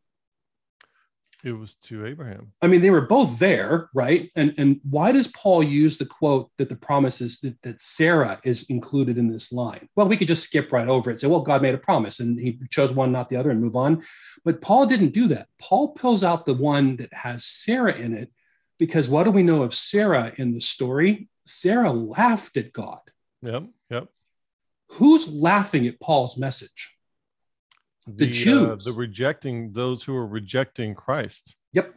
It was to Abraham. I mean, they were both there, right? And and why does Paul use the quote that the promise is that, that Sarah is included in this line? Well, we could just skip right over it and say, well, God made a promise and he chose one, not the other, and move on. But Paul didn't do that. Paul pulls out the one that has Sarah in it because what do we know of Sarah in the story? Sarah laughed at God. Yep. Yep. Who's laughing at Paul's message? The, the Jews, uh, the rejecting those who are rejecting Christ. Yep.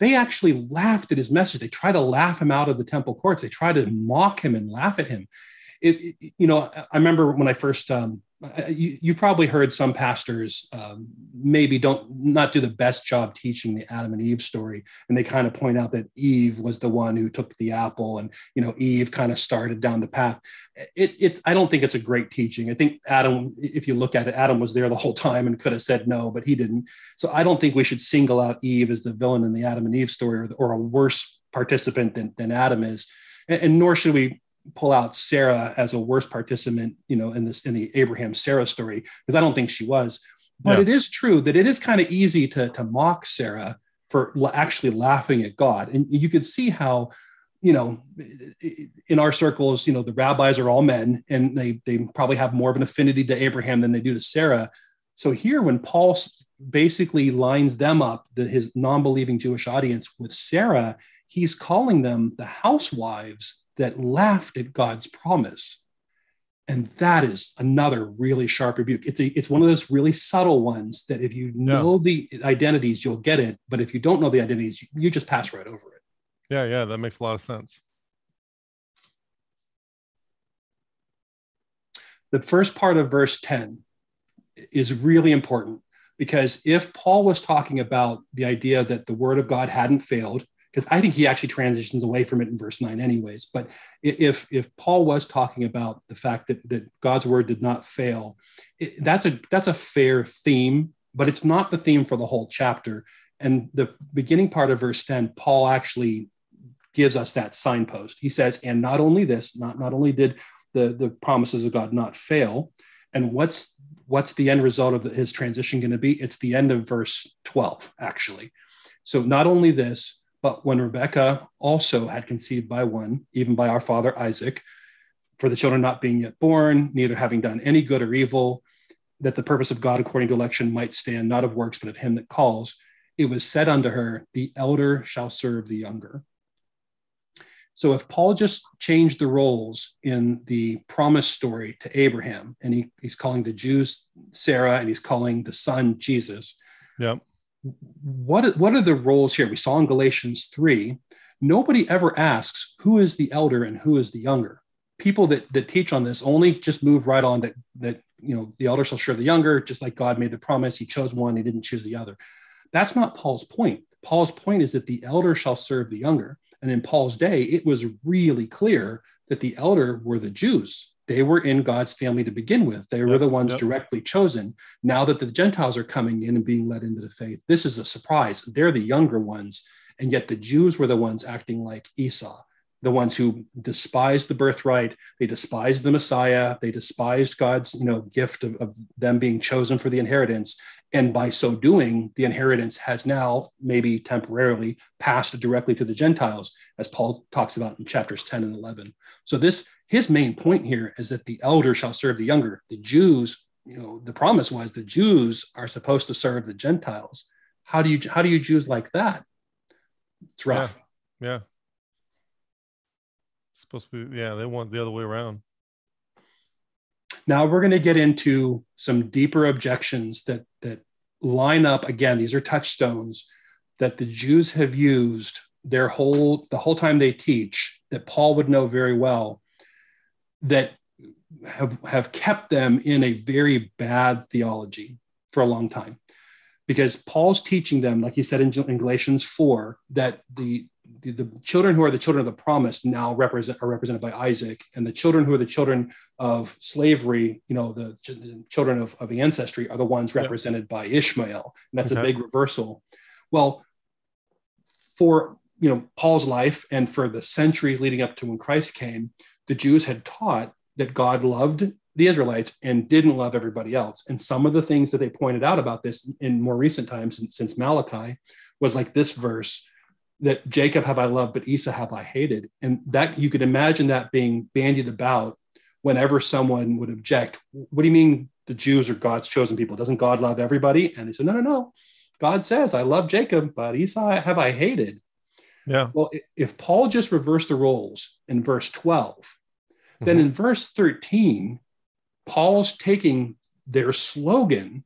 They actually laughed at his message. They try to laugh him out of the temple courts. They try to mock him and laugh at him. It, it, you know, I remember when I first um, you, you probably heard some pastors um, maybe don't not do the best job teaching the Adam and Eve story, and they kind of point out that Eve was the one who took the apple, and you know Eve kind of started down the path. It, it's I don't think it's a great teaching. I think Adam, if you look at it, Adam was there the whole time and could have said no, but he didn't. So I don't think we should single out Eve as the villain in the Adam and Eve story or, or a worse participant than, than Adam is, and, and nor should we pull out Sarah as a worst participant, you know, in this in the Abraham Sarah story because I don't think she was. But yeah. it is true that it is kind of easy to to mock Sarah for actually laughing at God, and you could see how, you know, in our circles, you know, the rabbis are all men, and they they probably have more of an affinity to Abraham than they do to Sarah. So here, when Paul basically lines them up, the, his non-believing Jewish audience, with Sarah, he's calling them the housewives that laughed at God's promise. And that is another really sharp rebuke. It's a, it's one of those really subtle ones that if you know the identities, you'll get it. But if you don't know the identities, you, you just pass right over it. Yeah, yeah, that makes a lot of sense. The first part of verse 10 is really important because if Paul was talking about the idea that the word of God hadn't failed, because I think he actually transitions away from it in verse nine, anyways. But if if Paul was talking about the fact that that God's word did not fail, it, that's a that's a fair theme, but it's not the theme for the whole chapter. And the beginning part of verse ten, Paul actually gives us that signpost. He says, "And not only this, not not only did the the promises of God not fail, and what's what's the end result of his transition going to be? It's the end of verse twelve, actually." So not only this, but when Rebekah also had conceived by one, even by our father Isaac, for the children not being yet born, neither having done any good or evil, that the purpose of God according to election might stand, not of works, but of him that calls, it was said unto her, The elder shall serve the younger. So if Paul just changed the roles in the promise story to Abraham, and he, he's calling the Jews Sarah and he's calling the son Jesus. Yep what, what are the roles here? We saw in Galatians 3, nobody ever asks who is the elder and who is the younger. People that, that teach on this only just move right on that, that, you know, the elder shall serve the younger, just like God made the promise. He chose one, he didn't choose the other. That's not Paul's point. Paul's point is that the elder shall serve the younger. And in Paul's day, it was really clear that the elder were the Jews they were in God's family to begin with. They were yep, the ones yep. directly chosen. Now that the Gentiles are coming in and being led into the faith, this is a surprise. They're the younger ones. And yet the Jews were the ones acting like Esau, the ones who despised the birthright. They despised the Messiah. They despised God's you know, gift of, of them being chosen for the inheritance. And by so doing, the inheritance has now, maybe temporarily, passed directly to the Gentiles, as Paul talks about in chapters 10 and 11. So, this his main point here is that the elder shall serve the younger. The Jews, you know, the promise was the Jews are supposed to serve the Gentiles. How do you how do you Jews like that? It's rough. Yeah. yeah. It's supposed to be, yeah, they want the other way around. Now we're going to get into some deeper objections that that line up again. These are touchstones that the Jews have used their whole the whole time they teach that Paul would know very well that have have kept them in a very bad theology for a long time because Paul's teaching them, like he said in, in Galatians 4, that the the, the, children who are the children of the promise now represent are represented by Isaac, and the children who are the children of slavery, you know, the, the children of, of the ancestry are the ones represented yeah. by Ishmael, and that's okay. a big reversal. Well, for you know Paul's life and for the centuries leading up to when Christ came, the Jews had taught that God loved the Israelites and didn't love everybody else. And some of the things that they pointed out about this in more recent times since Malachi was like this verse that Jacob have I loved, but Esau have I hated. And that you could imagine that being bandied about whenever someone would object. What do you mean the Jews are God's chosen people? Doesn't God love everybody? And they said, no, no, no. God says, I love Jacob, but Esau have I hated. Yeah. Well, if Paul just reversed the roles in verse 12, mm-hmm. then in verse 13, Paul's taking their slogan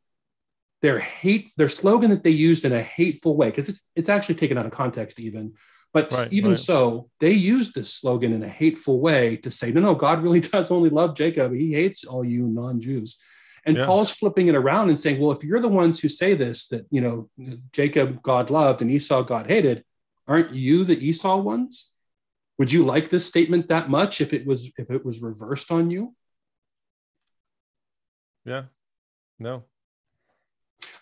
their hate their slogan that they used in a hateful way because it's it's actually taken out of context even. But right, even right. so they used this slogan in a hateful way to say no no god really does only love jacob. He hates all you non-jews. And yeah. paul's flipping it around and saying well if you're the ones who say this that you know jacob god loved and esau god hated aren't you the esau ones? Would you like this statement that much if it was if it was reversed on you? Yeah. No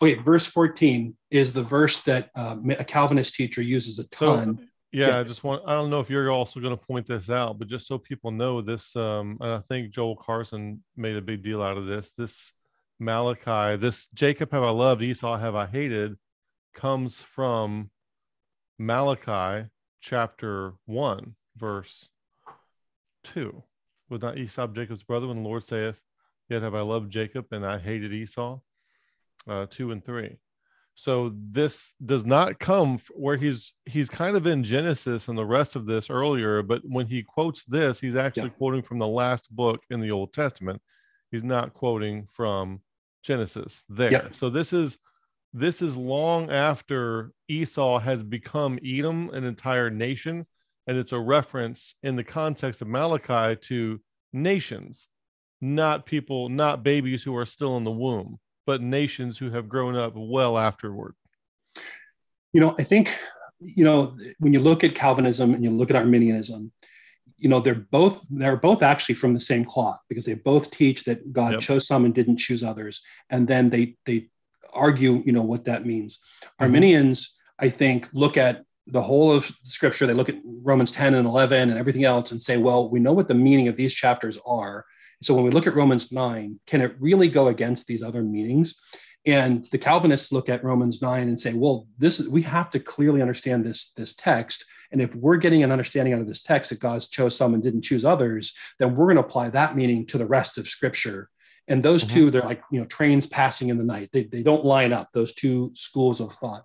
Okay, verse 14 is the verse that uh, a Calvinist teacher uses a ton. Yeah, yeah, I just want I don't know if you're also going to point this out, but just so people know this um and I think Joel Carson made a big deal out of this. This Malachi, this Jacob have I loved, Esau have I hated comes from Malachi chapter 1 verse 2. Was not Esau Jacob's brother when the Lord saith, Yet have I loved Jacob and I hated Esau? Uh, 2 and 3 so this does not come where he's he's kind of in Genesis and the rest of this earlier, but when he quotes this, he's actually yeah. quoting from the last book in the Old Testament. He's not quoting from Genesis there. Yeah. So this is this is long after Esau has become Edom, an entire nation, and it's a reference in the context of Malachi to nations, not people, not babies who are still in the womb but nations who have grown up well afterward? You know, I think, you know, when you look at Calvinism and you look at Arminianism, you know, they're both they're both actually from the same cloth because they both teach that God yep. chose some and didn't choose others, and then they they argue, you know, what that means. Mm-hmm. Arminians, I think, look at the whole of scripture they look at romans 10 and 11 and everything else and say well we know what the meaning of these chapters are so when we look at Romans 9, can it really go against these other meanings? And the Calvinists look at Romans 9 and say, well, this is, we have to clearly understand this, this text. And if we're getting an understanding out of this text that God chose some and didn't choose others, then we're going to apply that meaning to the rest of scripture. And those mm-hmm. two, they're like, you know, trains passing in the night. They, they don't line up, those two schools of thought.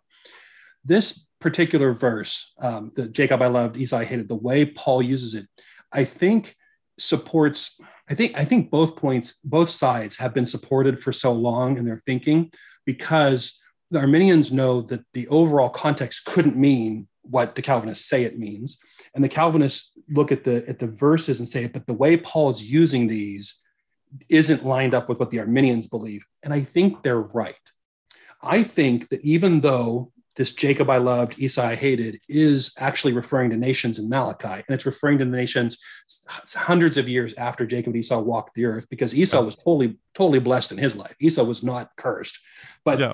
This particular verse, um, the Jacob I loved, Esau I hated, the way Paul uses it, I think supports I think I think both points, both sides have been supported for so long in their thinking because the Arminians know that the overall context couldn't mean what the Calvinists say it means, and the Calvinists look at the at the verses and say, but the way Paul is using these isn't lined up with what the Arminians believe, and I think they're right. I think that even though this Jacob I loved, Esau I hated, is actually referring to nations in Malachi. And it's referring to the nations hundreds of years after Jacob and Esau walked the earth because Esau was totally, totally blessed in his life. Esau was not cursed. But yeah.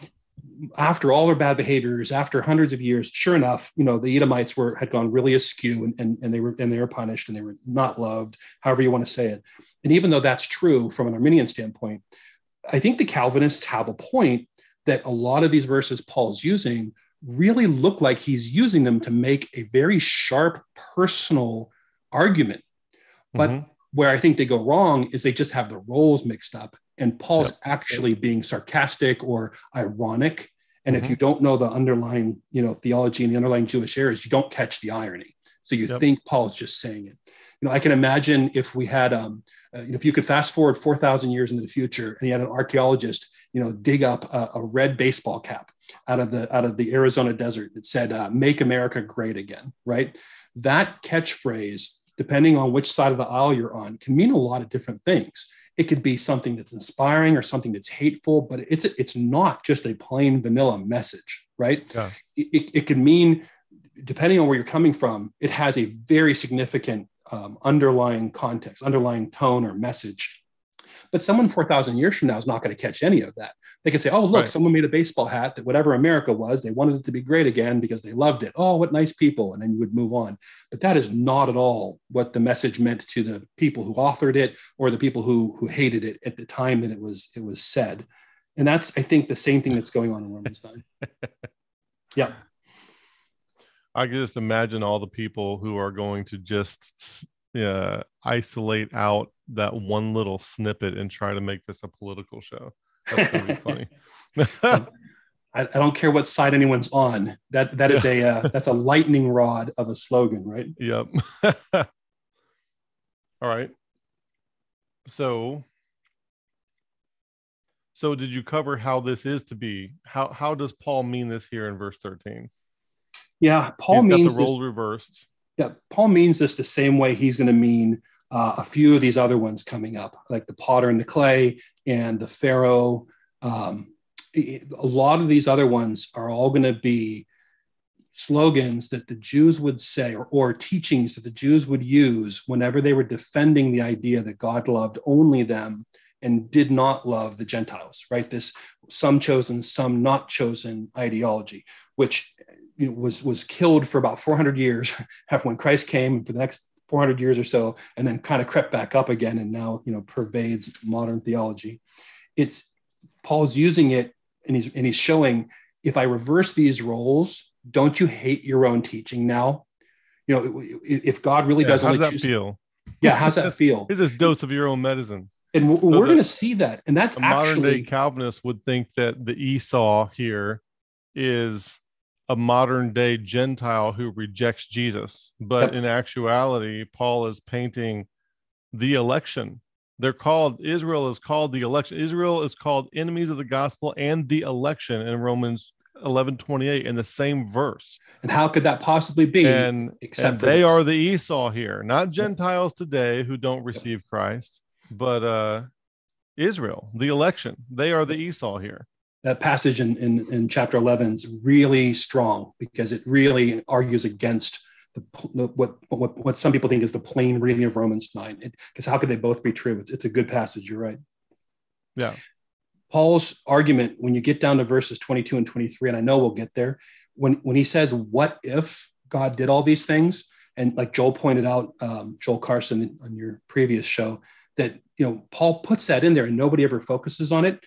after all their bad behaviors, after hundreds of years, sure enough, you know, the Edomites were had gone really askew and, and, and they were and they were punished and they were not loved, however you want to say it. And even though that's true from an Arminian standpoint, I think the Calvinists have a point that a lot of these verses Paul's using really look like he's using them to make a very sharp personal argument. But mm-hmm. where I think they go wrong is they just have the roles mixed up. And Paul's yep. actually being sarcastic or ironic. And mm-hmm. if you don't know the underlying, you know, theology and the underlying Jewish errors, you don't catch the irony. So you yep. think Paul's just saying it. You know, I can imagine if we had, um, uh, if you could fast forward 4,000 years into the future and you had an archaeologist, you know, dig up a, a red baseball cap out of the out of the Arizona desert that said uh, "Make America Great Again." Right, that catchphrase, depending on which side of the aisle you're on, can mean a lot of different things. It could be something that's inspiring or something that's hateful, but it's it's not just a plain vanilla message, right? Yeah. It, it can mean, depending on where you're coming from, it has a very significant um, underlying context, underlying tone or message but someone 4,000 years from now is not going to catch any of that. They can say, oh, look, right. someone made a baseball hat that whatever America was, they wanted it to be great again because they loved it. Oh, what nice people. And then you would move on. But that is not at all what the message meant to the people who authored it or the people who, who hated it at the time that it was, it was said. And that's, I think, the same thing that's going on in Romans 9. yeah. I can just imagine all the people who are going to just uh, isolate out that one little snippet and try to make this a political show. That's gonna be funny. I, I, don't care what side anyone's on. That that is a uh, that's a lightning rod of a slogan, right? Yep. All right. So so did you cover how this is to be? How how does Paul mean this here in verse 13? Yeah, Paul He's means the role this, reversed. Yeah, Paul means this the same way he's going to mean uh, a few of these other ones coming up, like the potter and the clay and the Pharaoh. Um, a lot of these other ones are all going to be slogans that the Jews would say or, or, teachings that the Jews would use whenever they were defending the idea that God loved only them and did not love the Gentiles, right? This some chosen, some not chosen ideology, which was was killed for about 400 years after when Christ came and for the next 400 years or so, and then kind of crept back up again, and now you know pervades modern theology. It's Paul's using it, and he's and he's showing if I reverse these roles, don't you hate your own teaching now? You know, if God really yeah, does how does that choose, feel? Yeah, how's that feel? Here's this dose of your own medicine. And we're, so we're going to see that, and that's actually modern day Calvinist would think that the Esau here is a modern day Gentile who rejects Jesus. But yep. in actuality, Paul is painting the election. They're called, Israel is called the election. Israel is called enemies of the gospel and the election in Romans 11 28 in the same verse. And how could that possibly be? And, and they this? are the Esau here, not Gentiles today who don't receive Christ, but uh, Israel, the election. They are the Esau here that passage in, in, in chapter 11 is really strong because it really argues against the, what, what, what some people think is the plain reading of Romans 9. Because how could they both be true? It's, it's a good passage. You're right. Yeah. Paul's argument, when you get down to verses 22 and 23, and I know we'll get there, when, when he says, What if God did all these things? And like Joel pointed out, um, Joel Carson on your previous show, that you know Paul puts that in there and nobody ever focuses on it.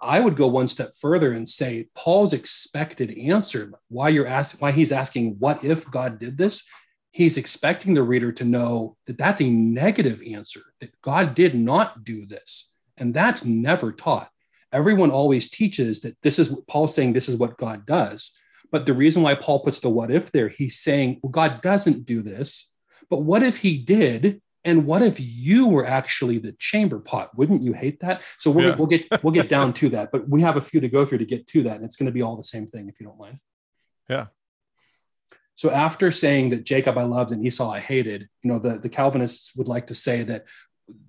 I would go one step further and say Paul's expected answer, why you're asking, why he's asking, what if God did this? He's expecting the reader to know that that's a negative answer, that God did not do this. And that's never taught. Everyone always teaches that this is what Paul's saying this is what God does. But the reason why Paul puts the what if there, he's saying, well, God doesn't do this. But what if he did? And what if you were actually the chamber pot? Wouldn't you hate that? So yeah. we'll get we'll get down to that, but we have a few to go through to get to that, and it's going to be all the same thing if you don't mind. Yeah. So after saying that Jacob I loved and Esau I hated, you know, the, the Calvinists would like to say that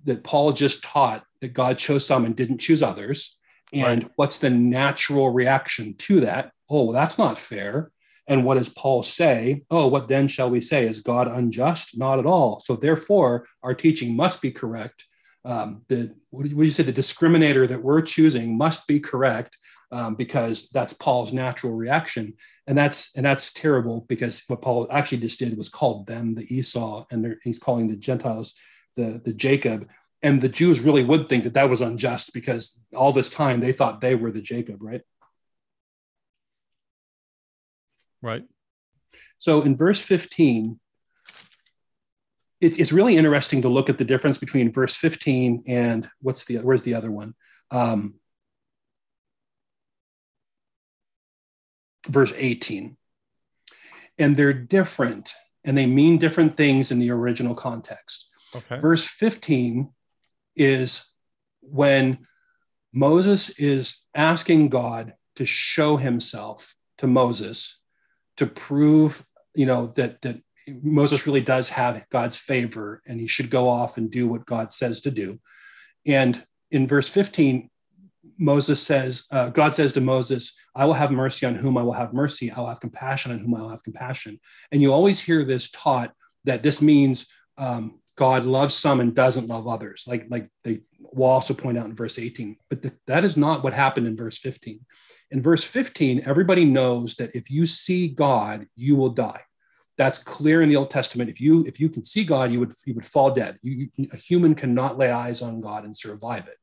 that Paul just taught that God chose some and didn't choose others. And right. what's the natural reaction to that? Oh, well, that's not fair. And what does Paul say? Oh, what then shall we say? Is God unjust? Not at all. So therefore, our teaching must be correct. Um, the what do you say? The discriminator that we're choosing must be correct um, because that's Paul's natural reaction, and that's and that's terrible because what Paul actually just did was called them the Esau, and he's calling the Gentiles the the Jacob. And the Jews really would think that that was unjust because all this time they thought they were the Jacob, right? Right. So in verse 15, it's, it's really interesting to look at the difference between verse 15 and what's the where's the other one? Um, verse 18. And they're different and they mean different things in the original context. Okay. Verse 15 is when Moses is asking God to show himself to Moses to prove, you know, that that Moses really does have God's favor and he should go off and do what God says to do. And in verse 15, Moses says, uh, God says to Moses, I will have mercy on whom I will have mercy. I will have compassion on whom I will have compassion. And you always hear this taught that this means um, God loves some and doesn't love others, like, like they will also point out in verse 18. But th- that is not what happened in verse 15. In verse 15, everybody knows that if you see God, you will die. That's clear in the Old Testament. If you if you can see God, you would you would fall dead. You, a human cannot lay eyes on God and survive it.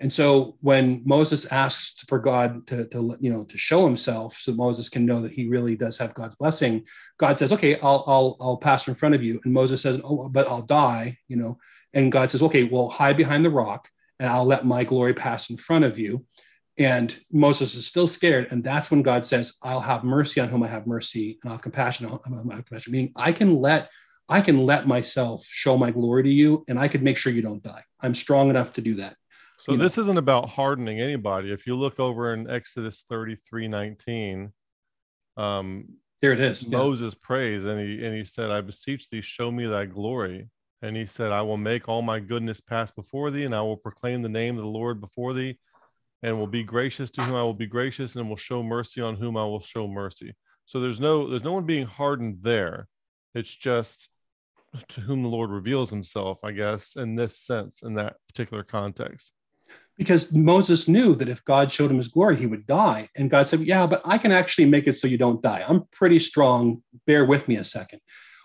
And so when Moses asks for God to, to you know to show himself so Moses can know that he really does have God's blessing, God says, "Okay, I'll I'll I'll pass in front of you." And Moses says, "Oh, but I'll die," you know. And God says, "Okay, well, hide behind the rock, and I'll let my glory pass in front of you." And Moses is still scared. And that's when God says, I'll have mercy on whom I have mercy and I'll have compassion on whom I have compassion. Meaning I can let I can let myself show my glory to you and I can make sure you don't die. I'm strong enough to do that. So you this know. isn't about hardening anybody. If you look over in Exodus 33, 19, um, there it is. Moses yeah. prays and he and he said, I beseech thee, show me thy glory. And he said, I will make all my goodness pass before thee, and I will proclaim the name of the Lord before thee and will be gracious to whom I will be gracious, and will show mercy on whom I will show mercy. So there's no there's no one being hardened there. It's just to whom the Lord reveals himself, I guess, in this sense, in that particular context. because Moses knew that if God showed him his glory, he would die. And God said, Yeah, but I can actually make it so you don't die. I'm pretty strong. Bear with me a second.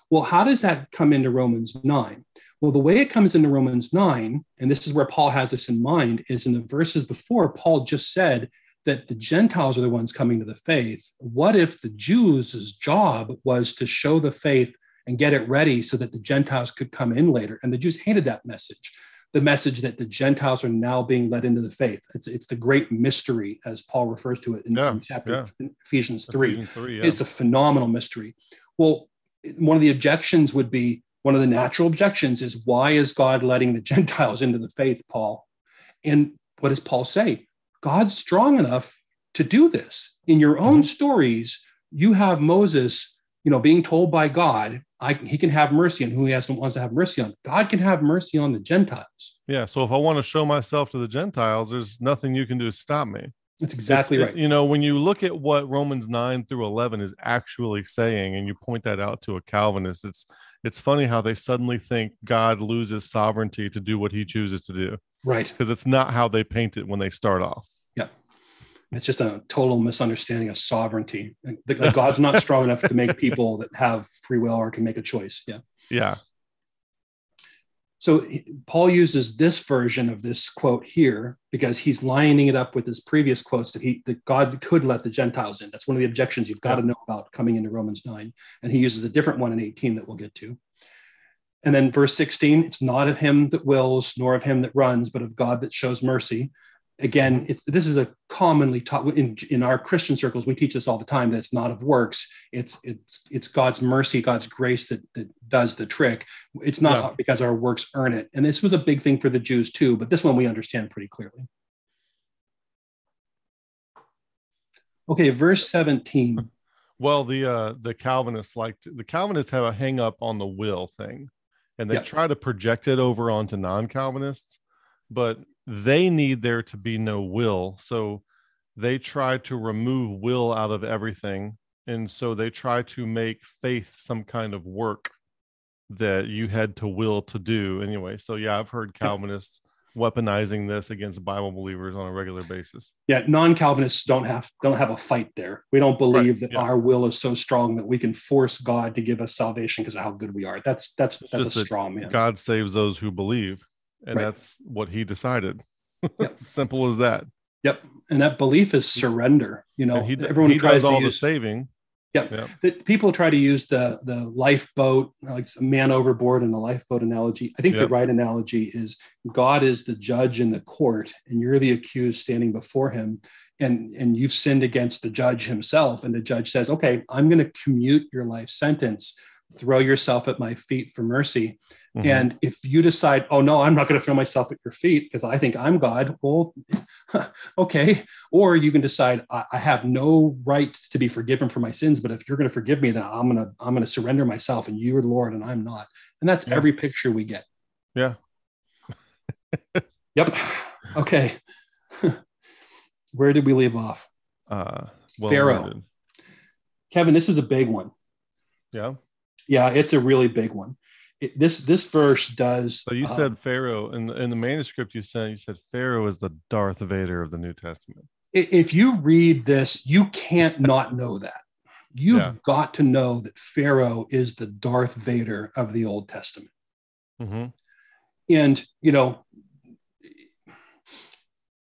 Well, how does that come into Romans 9? Well, the way it comes into Romans 9, and this is where Paul has this in mind, is in the verses before, Paul just said that the Gentiles are the ones coming to the faith. What if the Jews' job was to show the faith and get it ready so that the Gentiles could come in later? And the Jews hated that message the message that the Gentiles are now being led into the faith. It's, it's the great mystery, as Paul refers to it in, yeah, in chapter yeah. Ephesians 3. Ephesians 3 yeah. It's a phenomenal mystery. Well, one of the objections would be one of the natural objections is why is God letting the Gentiles into the faith, Paul? And what does Paul say? God's strong enough to do this. In your own mm-hmm. stories, you have Moses, you know, being told by God, I, he can have mercy on who he has wants to have mercy on. God can have mercy on the Gentiles. Yeah. So if I want to show myself to the Gentiles, there's nothing you can do to stop me. That's exactly it's, right. It, you know, when you look at what Romans 9 through 11 is actually saying, and you point that out to a Calvinist, it's it's funny how they suddenly think God loses sovereignty to do what he chooses to do. Right. Because it's not how they paint it when they start off. Yeah. It's just a total misunderstanding of sovereignty. God's not strong enough to make people that have free will or can make a choice. Yeah. Yeah. So Paul uses this version of this quote here because he's lining it up with his previous quotes that he that God could let the Gentiles in. That's one of the objections you've got to know about coming into Romans 9. And he uses a different one in 18 that we'll get to. And then verse 16, it's not of him that wills, nor of him that runs, but of God that shows mercy again, it's this is a commonly taught in, in our Christian circles. We teach this all the time that it's not of works. It's it's it's God's mercy, God's grace that, that does the trick. It's not yeah. because our works earn it. And this was a big thing for the Jews too, but this one we understand pretty clearly. Okay, verse 17. Well, the uh the Calvinists like to, the Calvinists have a hang up on the will thing, and they try to project it over onto non-Calvinists. But they need there to be no will. So they try to remove will out of everything. And so they try to make faith some kind of work that you had to will to do anyway. So, yeah, I've heard Calvinists weaponizing this against Bible believers on a regular basis. Yeah, non-Calvinists don't have don't have a fight there. We don't believe right. that yeah. our will is so strong that we can force God to give us salvation because of how good we are. That's that's that's a strong man. God saves those who believe and right. that's what he decided. Yep. Simple as that. Yep. And that belief is surrender. You know, he, everyone he does all use, the saving. Yep. yep. The, people try to use the the lifeboat, like a man overboard in the lifeboat analogy. I think yep. the right analogy is God is the judge in the court, and you're the accused standing before him, and and you've sinned against the judge himself, and the judge says, "Okay, I'm going to commute your life sentence." Throw yourself at my feet for mercy. Mm-hmm. And if you decide, oh no, I'm not going to throw myself at your feet because I think I'm God, well, okay. Or you can decide I, I, have no right to be forgiven for my sins, but if you're going to forgive me, then I'm gonna I'm gonna surrender myself, and you're Lord, and I'm not. And that's yeah. every picture we get. Yeah. yep. Okay. Where did we leave off? Uh, well, Pharaoh. Kevin, this is a big one. Yeah. Yeah, it's a really big one. It, this this verse does. So you uh, said Pharaoh in the, in the manuscript you said you said Pharaoh is the Darth Vader of the New Testament. If you read this, you can't not know that. You've yeah. got to know that Pharaoh is the Darth Vader of the Old Testament. Mm-hmm. And you know,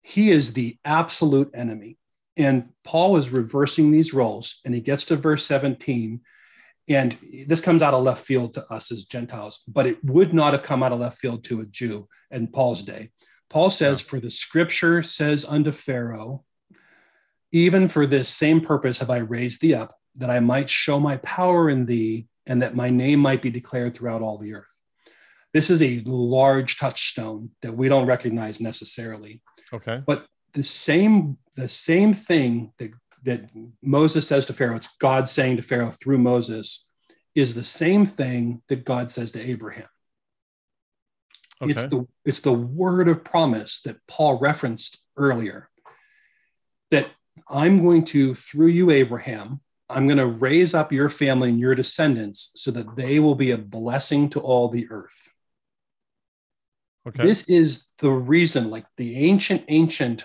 he is the absolute enemy. And Paul is reversing these roles, and he gets to verse 17 and this comes out of left field to us as Gentiles, but it would not have come out of left field to a Jew in Paul's day. Paul says. For the scripture says unto Pharaoh, even for this same purpose have I raised thee up, that I might show my power in thee, and that my name might be declared throughout all the earth. This is a large touchstone that we don't recognize necessarily. Okay. But the same the same thing that that Moses says to Pharaoh, it's God saying to Pharaoh through Moses, is the same thing that God says to Abraham. Okay. It's the it's the word of promise that Paul referenced earlier. That I'm going to, through you, Abraham, I'm going to raise up your family and your descendants so that they will be a blessing to all the earth. Okay. This is the reason, like the ancient, ancient,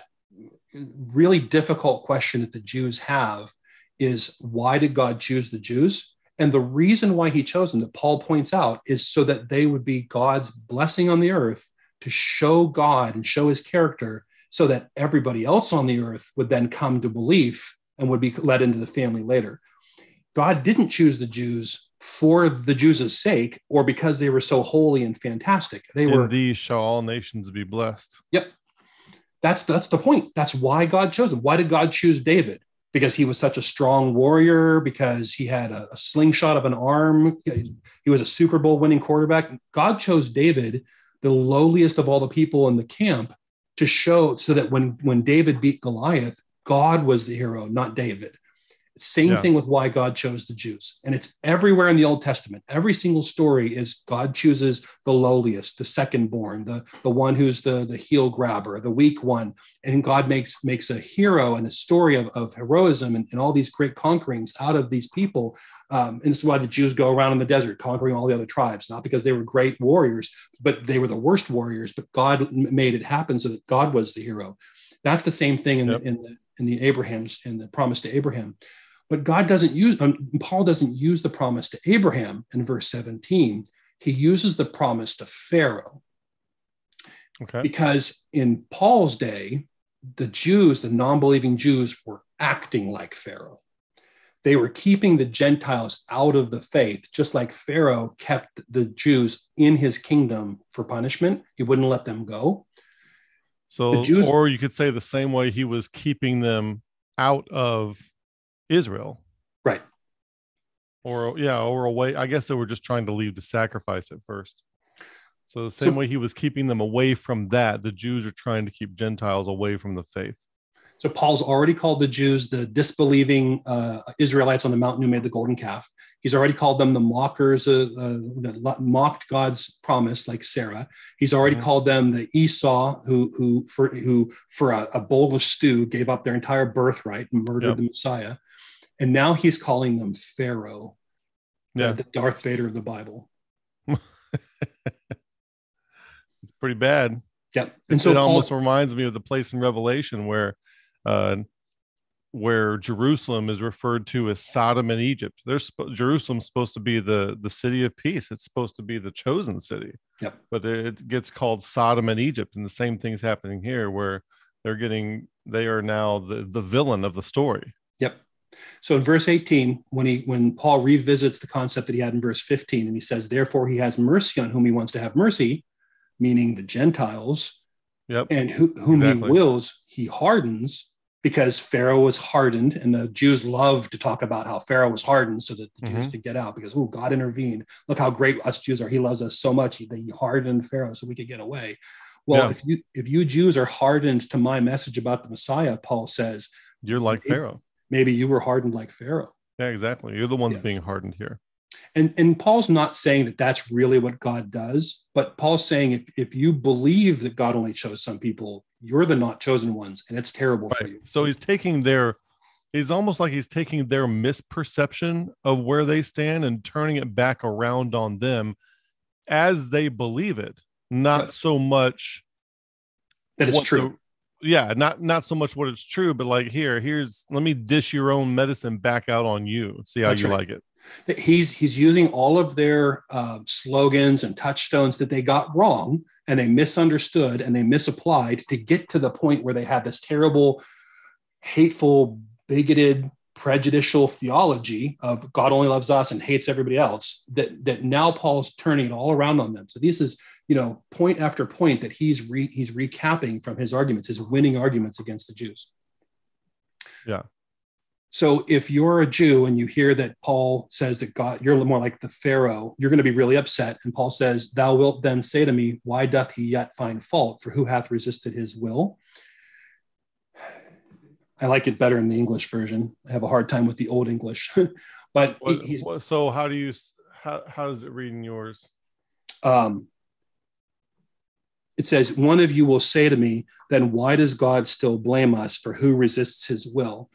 really difficult question that the Jews have is why did God choose the Jews? And the reason why he chose them, that Paul points out, is so that they would be God's blessing on the earth to show God and show his character so that everybody else on the earth would then come to belief and would be led into the family later. God didn't choose the Jews for the Jews' sake or because they were so holy and fantastic. They were these shall all nations be blessed. Yep. That's that's the point. That's why God chose him. Why did God choose David? Because he was such a strong warrior, because he had a, a slingshot of an arm, he was a Super Bowl winning quarterback. God chose David, the lowliest of all the people in the camp, to show so that when when David beat Goliath, God was the hero, not David. Same yeah. thing with why God chose the Jews. And it's everywhere in the Old Testament. Every single story is God chooses the lowliest, the second born, the, the one who's the, the heel grabber, the weak one. And God makes, makes a hero and a story of, of heroism and, and all these great conquerings out of these people. Um, and this is why the Jews go around in the desert conquering all the other tribes, not because they were great warriors, but they were the worst warriors. But God made it happen so that God was the hero. That's the same thing in, yep. the, in the in the Abraham's in the promise to Abraham. But God doesn't use, um, Paul doesn't use the promise to Abraham in verse 17. He uses the promise to Pharaoh. Okay. Because in Paul's day, the Jews, the non believing Jews, were acting like Pharaoh. They were keeping the Gentiles out of the faith, just like Pharaoh kept the Jews in his kingdom for punishment. He wouldn't let them go. So, Jews, or you could say the same way he was keeping them out of Israel. Right. Or yeah, or away. I guess they were just trying to leave the sacrifice at first. So the same so, way he was keeping them away from that, the Jews are trying to keep Gentiles away from the faith. So Paul's already called the Jews the disbelieving uh, Israelites on the mountain who made the golden calf. He's already called them the mockers uh, uh, that mocked God's promise, like Sarah. He's already mm-hmm. called them the Esau who who for who for a, a, bowl of stew gave up their entire birthright and murdered yep. the Messiah. And now he's calling them Pharaoh, yeah. the Darth Vader of the Bible. it's pretty bad. Yep. And so it Paul, almost reminds me of the place in Revelation where uh, where Jerusalem is referred to as Sodom and Egypt. There's Jerusalem's supposed to be the the city of peace. It's supposed to be the chosen city. Yep. But it gets called Sodom and Egypt, and the same thing's happening here, where they're getting they are now the the villain of the story. So in verse 18, when he when Paul revisits the concept that he had in verse 15, and he says, "Therefore he has mercy on whom he wants to have mercy," meaning the Gentiles. Yep. And who, whom exactly. he wills, he hardens because Pharaoh was hardened, and the Jews love to talk about how Pharaoh was hardened so that the mm-hmm. Jews could get out because oh, God intervened. Look how great us Jews are. He loves us so much that he hardened Pharaoh so we could get away. Well, yeah. if you if you Jews are hardened to my message about the Messiah, Paul says, you're like Pharaoh maybe you were hardened like Pharaoh. Yeah, exactly. You're the ones yeah. being hardened here. And and Paul's not saying that that's really what God does, but Paul's saying if if you believe that God only chose some people, you're the not chosen ones, and it's terrible right. for you. So he's taking their he's almost like he's taking their misperception of where they stand and turning it back around on them as they believe it, not so much that it's true. Yeah, not not so much what it's true, but like here, here's let me dish your own medicine back out on you. See how That's you right. like it. He's he's using all of their uh, slogans and touchstones that they got wrong and they misunderstood and they misapplied to get to the point where they had this terrible, hateful, bigoted, prejudicial theology of God only loves us and hates everybody else. That that now Paul's turning it all around on them. So this is you know, point after point that he's re, he's recapping from his arguments, his winning arguments against the Jews. Yeah. So if you're a Jew and you hear that Paul says that God, you're more like the Pharaoh, you're going to be really upset. And Paul says, Thou wilt then say to me, Why doth he yet find fault? For who hath resisted his will? I like it better in the English version. I have a hard time with the old English. but what, he's so how do you how, how does it read in yours? Um, it says, One of you will say to me, Then why does God still blame us for who resists his will?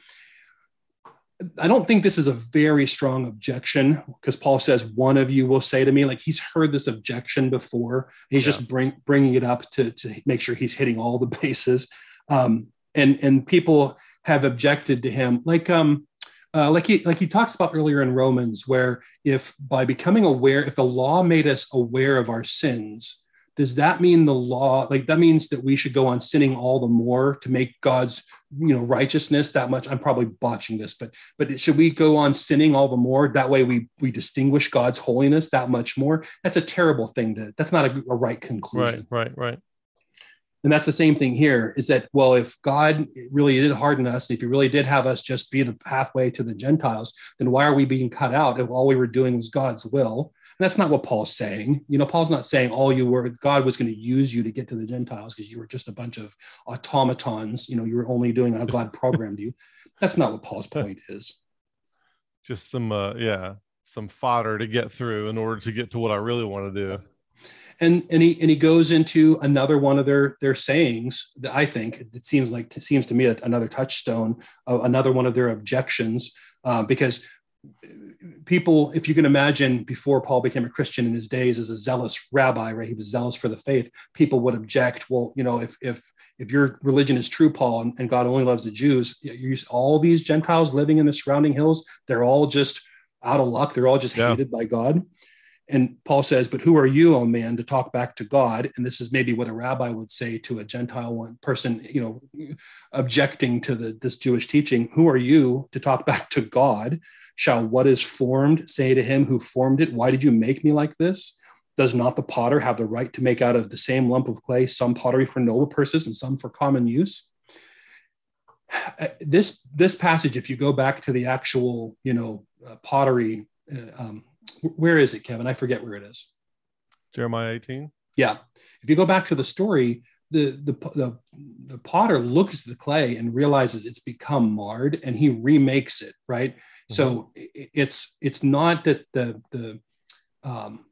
I don't think this is a very strong objection because Paul says one of you will say to me like he's heard this objection before. He's yeah. just bring, bringing it up to, to make sure he's hitting all the bases. Um, and and people have objected to him. Like um uh, like he like he talks about earlier in Romans, where if by becoming aware, if the law made us aware of our sins, does that mean the law like that means that we should go on sinning all the more to make god's you know righteousness that much? I'm probably botching this but but should we go on sinning all the more? That way we we distinguish god's holiness that much more? That's a terrible thing to that's not a, a right conclusion. Right right right and that's the same thing here is that well if god really did harden us if he really did have us just be the pathway to the gentiles then why are we being cut out if all we were doing was god's will And that's not what Paul's saying. You know, Paul's not saying all you were, God was going to use you to get to the Gentiles because you were just a bunch of automatons. You know, you were only doing how God programmed you. That's not what Paul's point is. Just some, uh, yeah, some fodder to get through in order to get to what I really want to do. And and he and he goes into another one of their their sayings that I think it seems like it seems to me another touchstone, uh, another one of their objections, uh, because people, if you can imagine, before Paul became a Christian in his days as a zealous rabbi, right? He was zealous for the faith. People would object. Well, you know, if if if your religion is true, Paul, and, and God only loves the Jews, you, all these Gentiles living in the surrounding hills, they're all just out of luck. They're all just yeah. hated by God. And Paul says, But who are you, O man, to talk back to God? And this is maybe what a rabbi would say to a Gentile one person, you know, objecting to the, this Jewish teaching. Who are you to talk back to God? Shall what is formed say to him who formed it, Why did you make me like this? Does not the potter have the right to make out of the same lump of clay some pottery for noble purposes and some for common use? This this passage, if you go back to the actual, you know, uh, pottery, uh, um, where is it, Kevin? I forget where it is. Jeremiah 18. Yeah, if you go back to the story, the, the the the potter looks at the clay and realizes it's become marred, and he remakes it. Right, so mm-hmm. it's it's not that the the um,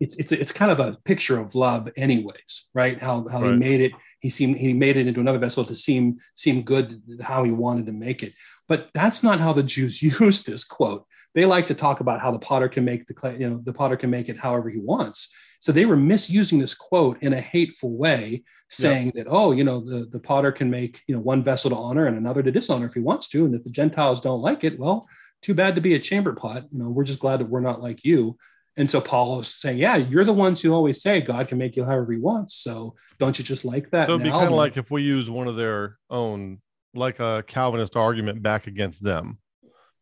it's it's it's kind of a picture of love, anyways, right? How how right. he made it. He seemed he made it into another vessel to seem seem good how he wanted to make it. But that's not how the Jews use this quote. They like to talk about how the potter can make the clay, you know, the potter can make it however he wants. So they were misusing this quote in a hateful way saying that oh you know the, the potter can make you know one vessel to honor and another to dishonor if he wants to and if the gentiles don't like it well too bad to be a chamber pot. You know we're just glad that we're not like you. And so paul is saying yeah you're the ones who always say god can make you however he wants. So don't you just like that so it'd be kind of like if we use one of their own like a calvinist argument back against them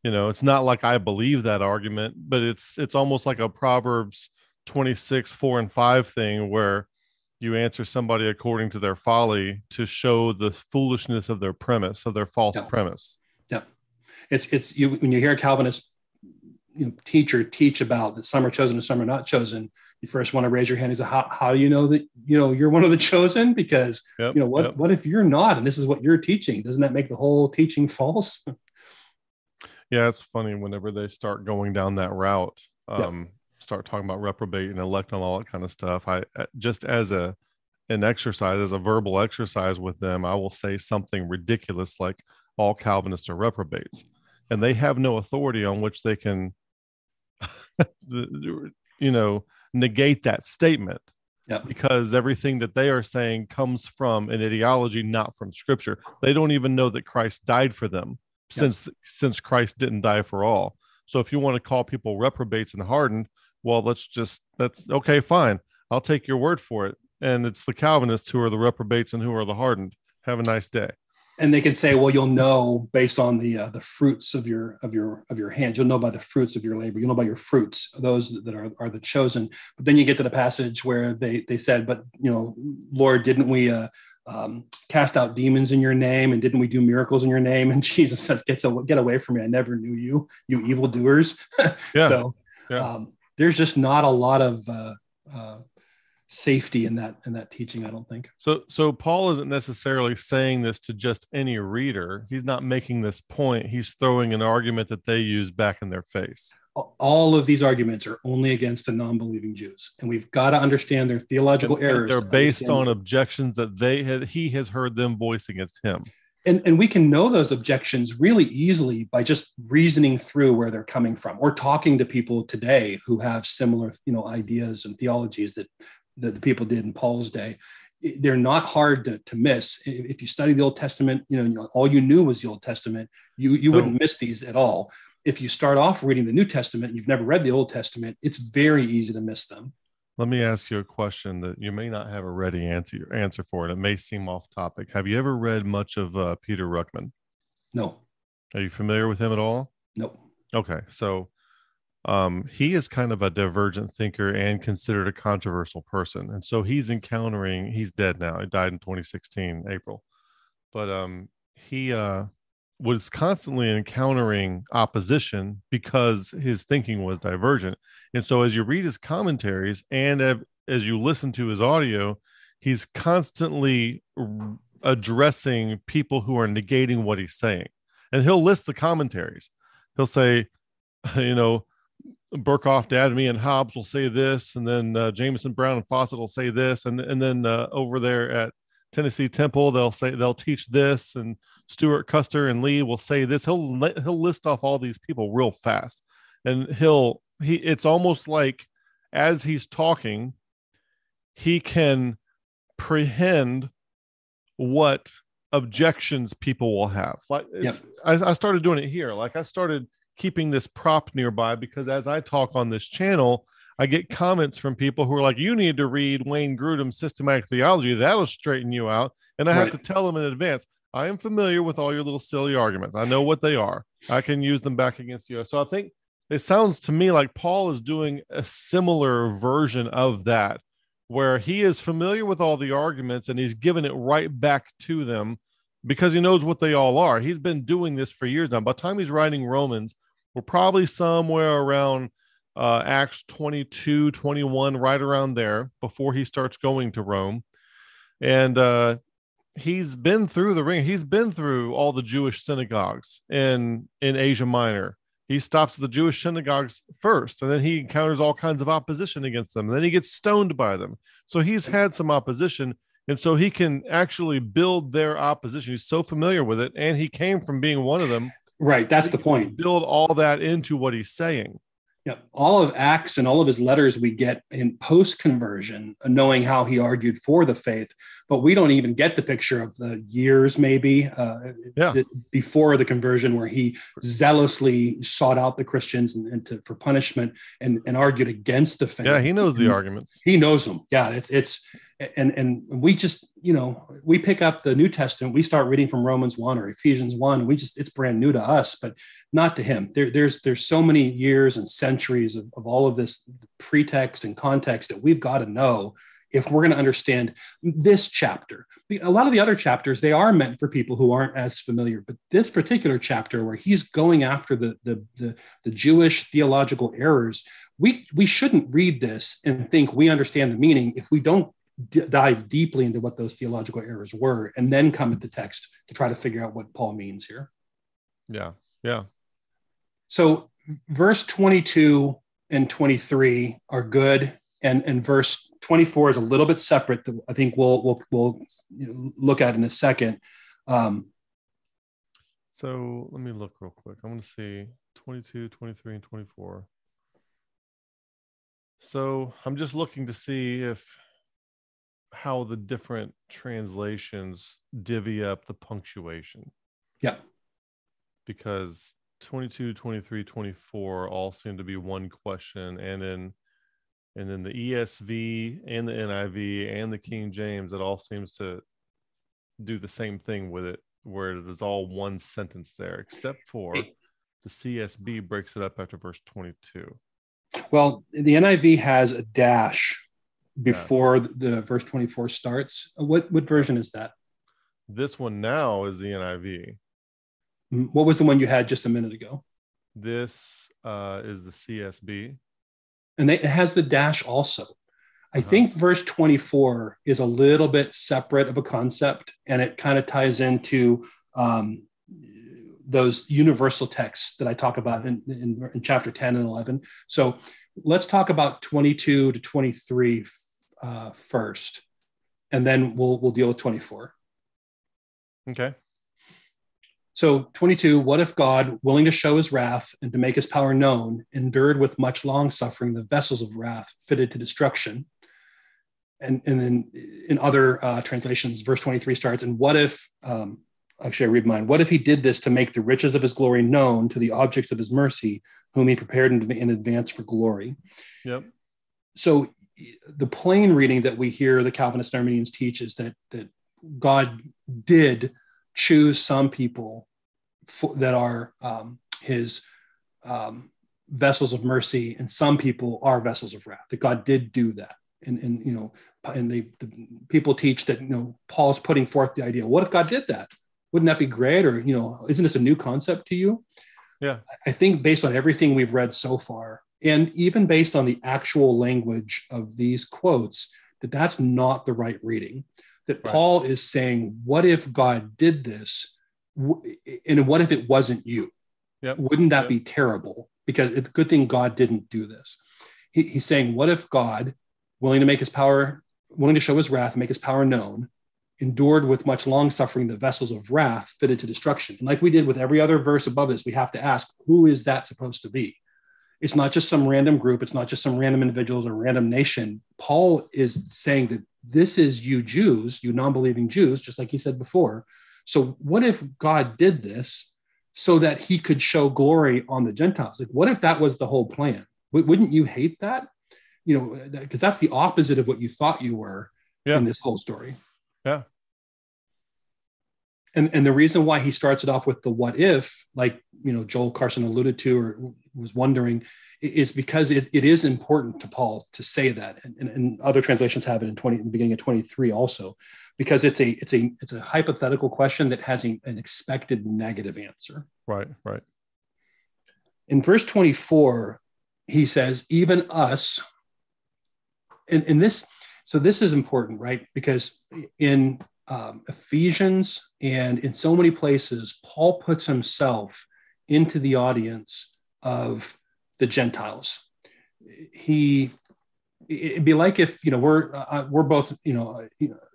you know it's not like i believe that argument but it's it's almost like a proverbs 26 4 and 5 thing where you answer somebody according to their folly to show the foolishness of their premise of their false yeah. premise. Yeah it's it's you when you hear a calvinist you know, teacher teach about that some are chosen and some are not chosen you first want to raise your hand and say how, how do you know that you know you're one of the chosen? Because yep, you know what yep. what if you're not and this is what you're teaching? Doesn't that make the whole teaching false yeah it's funny whenever they start going down that route um, yep start talking about reprobate and elect and all that kind of stuff, I uh, just as a an exercise, as a verbal exercise with them, I will say something ridiculous like all Calvinists are reprobates, and they have no authority on which they can, you know, negate that statement. Yep. Because everything that they are saying comes from an ideology, not from Scripture. They don't even know that Christ died for them, since since Christ didn't die for all. So if you want to call people reprobates and hardened, well, let's just that's okay, fine. I'll take your word for it. And it's the Calvinists who are the reprobates and who are the hardened. Have a nice day. And they can say, well, you'll know based on the uh, the fruits of your of your of your hands. You'll know by the fruits of your labor. You'll know by your fruits, those that are, are the chosen. But then you get to the passage where they they said, but you know, Lord, didn't we uh, um, cast out demons in your name and didn't we do miracles in your name and jesus says get, get away from me i never knew you you evildoers yeah. so yeah. Um, there's just not a lot of uh, uh, safety in that in that teaching. I don't think. So so Paul isn't necessarily saying this to just any reader. He's not making this point. He's throwing an argument that they use back in their face. All of these arguments are only against the non-believing Jews, and we've got to understand their theological and, errors. They're based on objections that they had he has heard them voice against him. and and we can know those objections really easily by just reasoning through where they're coming from or talking to people today who have similar you know ideas and theologies that that the people did in paul's day they're not hard to, to miss if you study the old testament you know all you knew was the old testament you you wouldn't miss these at all if you start off reading the new testament you've never read the old testament it's very easy to miss them let me ask you a question that you may not have a ready answer answer for, and it may seem off topic. Have you ever read much of uh, Peter Ruckman? No. Are you familiar with him at all? No. Okay, so um, he is kind of a divergent thinker and considered a controversial person, and so he's encountering. He's dead now. He died in 2016, April, but um, he uh, was constantly encountering opposition because his thinking was divergent. And so, as you read his commentaries and as you listen to his audio, he's constantly addressing people who are negating what he's saying. And he'll list the commentaries. He'll say, you know, Berkhof, Dabney, and Hodge will say this, and then uh, Jamieson, Brown, and Fausset will say this, and and then uh, over there at Tennessee Temple, they'll say they'll teach this, and Stewart Custer and Lee will say this. He'll he'll list off all these people real fast, and he'll he. It's almost like as he's talking, he can prehend what objections people will have. Like yep. I, I started doing it here. Like I started keeping this prop nearby because as I talk on this channel, I get comments from people who are like, you need to read Wayne Grudem's systematic theology. That'll straighten you out. And I have to tell them in advance, I am familiar with all your little silly arguments. I know what they are. I can use them back against you. So I think it sounds to me like Paul is doing a similar version of that, where he is familiar with all the arguments and he's giving it right back to them because he knows what they all are. He's been doing this for years now. By the time he's writing Romans, we're probably somewhere around uh, Acts 22, 21, right around there before he starts going to Rome. And uh, he's been through the ring. He's been through all the Jewish synagogues in, in Asia Minor. He stops at the Jewish synagogues first, and then he encounters all kinds of opposition against them. And then he gets stoned by them. So he's had some opposition. And so he can actually build their opposition. He's so familiar with it. And he came from being one of them. Right. That's the point. Build all that into what he's saying. Yeah, all of Acts and all of his letters we get in post conversion, knowing how he argued for the faith, but we don't even get the picture of the years maybe uh, yeah. before the conversion where he zealously sought out the Christians and, and to, for punishment and, and argued against the faith. Yeah, he knows the arguments. He knows them. Yeah, it's it's and and we just you know we pick up the new testament we start reading from romans 1 or ephesians 1 we just it's brand new to us but not to him. There, there's there's so many years and centuries of, of all of this pretext and context that we've got to know if we're going to understand this chapter. A lot of the other chapters they are meant for people who aren't as familiar but this particular chapter where he's going after the the the, the jewish theological errors we we shouldn't read this and think we understand the meaning if we don't d- dive deeply into what those theological errors were and then come at the text to try to figure out what Paul means here. Yeah. Yeah. So verse 22 and 23 are good and and verse 24 is a little bit separate that I think we'll we'll we'll look at in a second. Um, so let me look real quick. I want to see 22, 23, and 24. So I'm just looking to see if how the different translations divvy up the punctuation. Yeah. Because 22, 23, 24 all seem to be one question. And then and then the ESV and the NIV and the King James, it all seems to do the same thing with it, where it is all one sentence there, except for the CSB breaks it up after verse 22. Well, the NIV has a dash before yeah. the verse 24 starts. What what version is that? This one now is the NIV. Mm, what was the one you had just a minute ago? This uh, is the CSB. And they, it has the dash also. I uh-huh. think verse 24 is a little bit separate of a concept and it kind of ties into um, those universal texts that I talk about in, in, in, chapter 10 and 11. So let's talk about 22 to 23 uh, first, and then we'll we'll deal with 24. Okay. So 22, what if God, willing to show his wrath and to make his power known, endured with much long suffering the vessels of wrath fitted to destruction? And, and then in other uh, translations, verse 23 starts, and what if, um, actually, I read mine, what if he did this to make the riches of his glory known to the objects of his mercy, whom he prepared in, in advance for glory? Yep. So the plain reading that we hear the Calvinist Arminians teach is that, that God did choose some people for, that are um, his um, vessels of mercy, and some people are vessels of wrath. That God did do that, and and you know, and they the people teach that you know Paul's putting forth the idea. What if God did that? Wouldn't that be great? Or you know, isn't this a new concept to you? Yeah, I think based on everything we've read so far, and even based on the actual language of these quotes, that that's not the right reading that right. Paul is saying, what if God did this? And what if it wasn't you? Yep. Wouldn't that yep. be terrible? Because it's a good thing God didn't do this. He, he's saying, what if God, willing to make his power, willing to show his wrath, make his power known, endured with much long suffering the vessels of wrath fitted to destruction? And like we did with every other verse above this, we have to ask, who is that supposed to be? It's not just some random group. It's not just some random individuals or random nation. Paul is saying that this is you Jews, you non believing Jews, just like he said before. So, what if God did this so that he could show glory on the Gentiles? Like, what if that was the whole plan? Wouldn't you hate that? You know, because that's the opposite of what you thought you were yeah. in this whole story. Yeah. And, and the reason why he starts it off with the what if, like you know Joel Carson alluded to or was wondering, is because it, it is important to Paul to say that, and, and, and other translations have it in twenty in the beginning of twenty three also, because it's a it's a it's a hypothetical question that has a, an expected negative answer. Right, right. In verse twenty four, he says, "Even us." And, and this, so this is important, right? Because in um, Ephesians and in so many places, Paul puts himself into the audience of the Gentiles. He it'd be like if you know we're uh, we're both you know,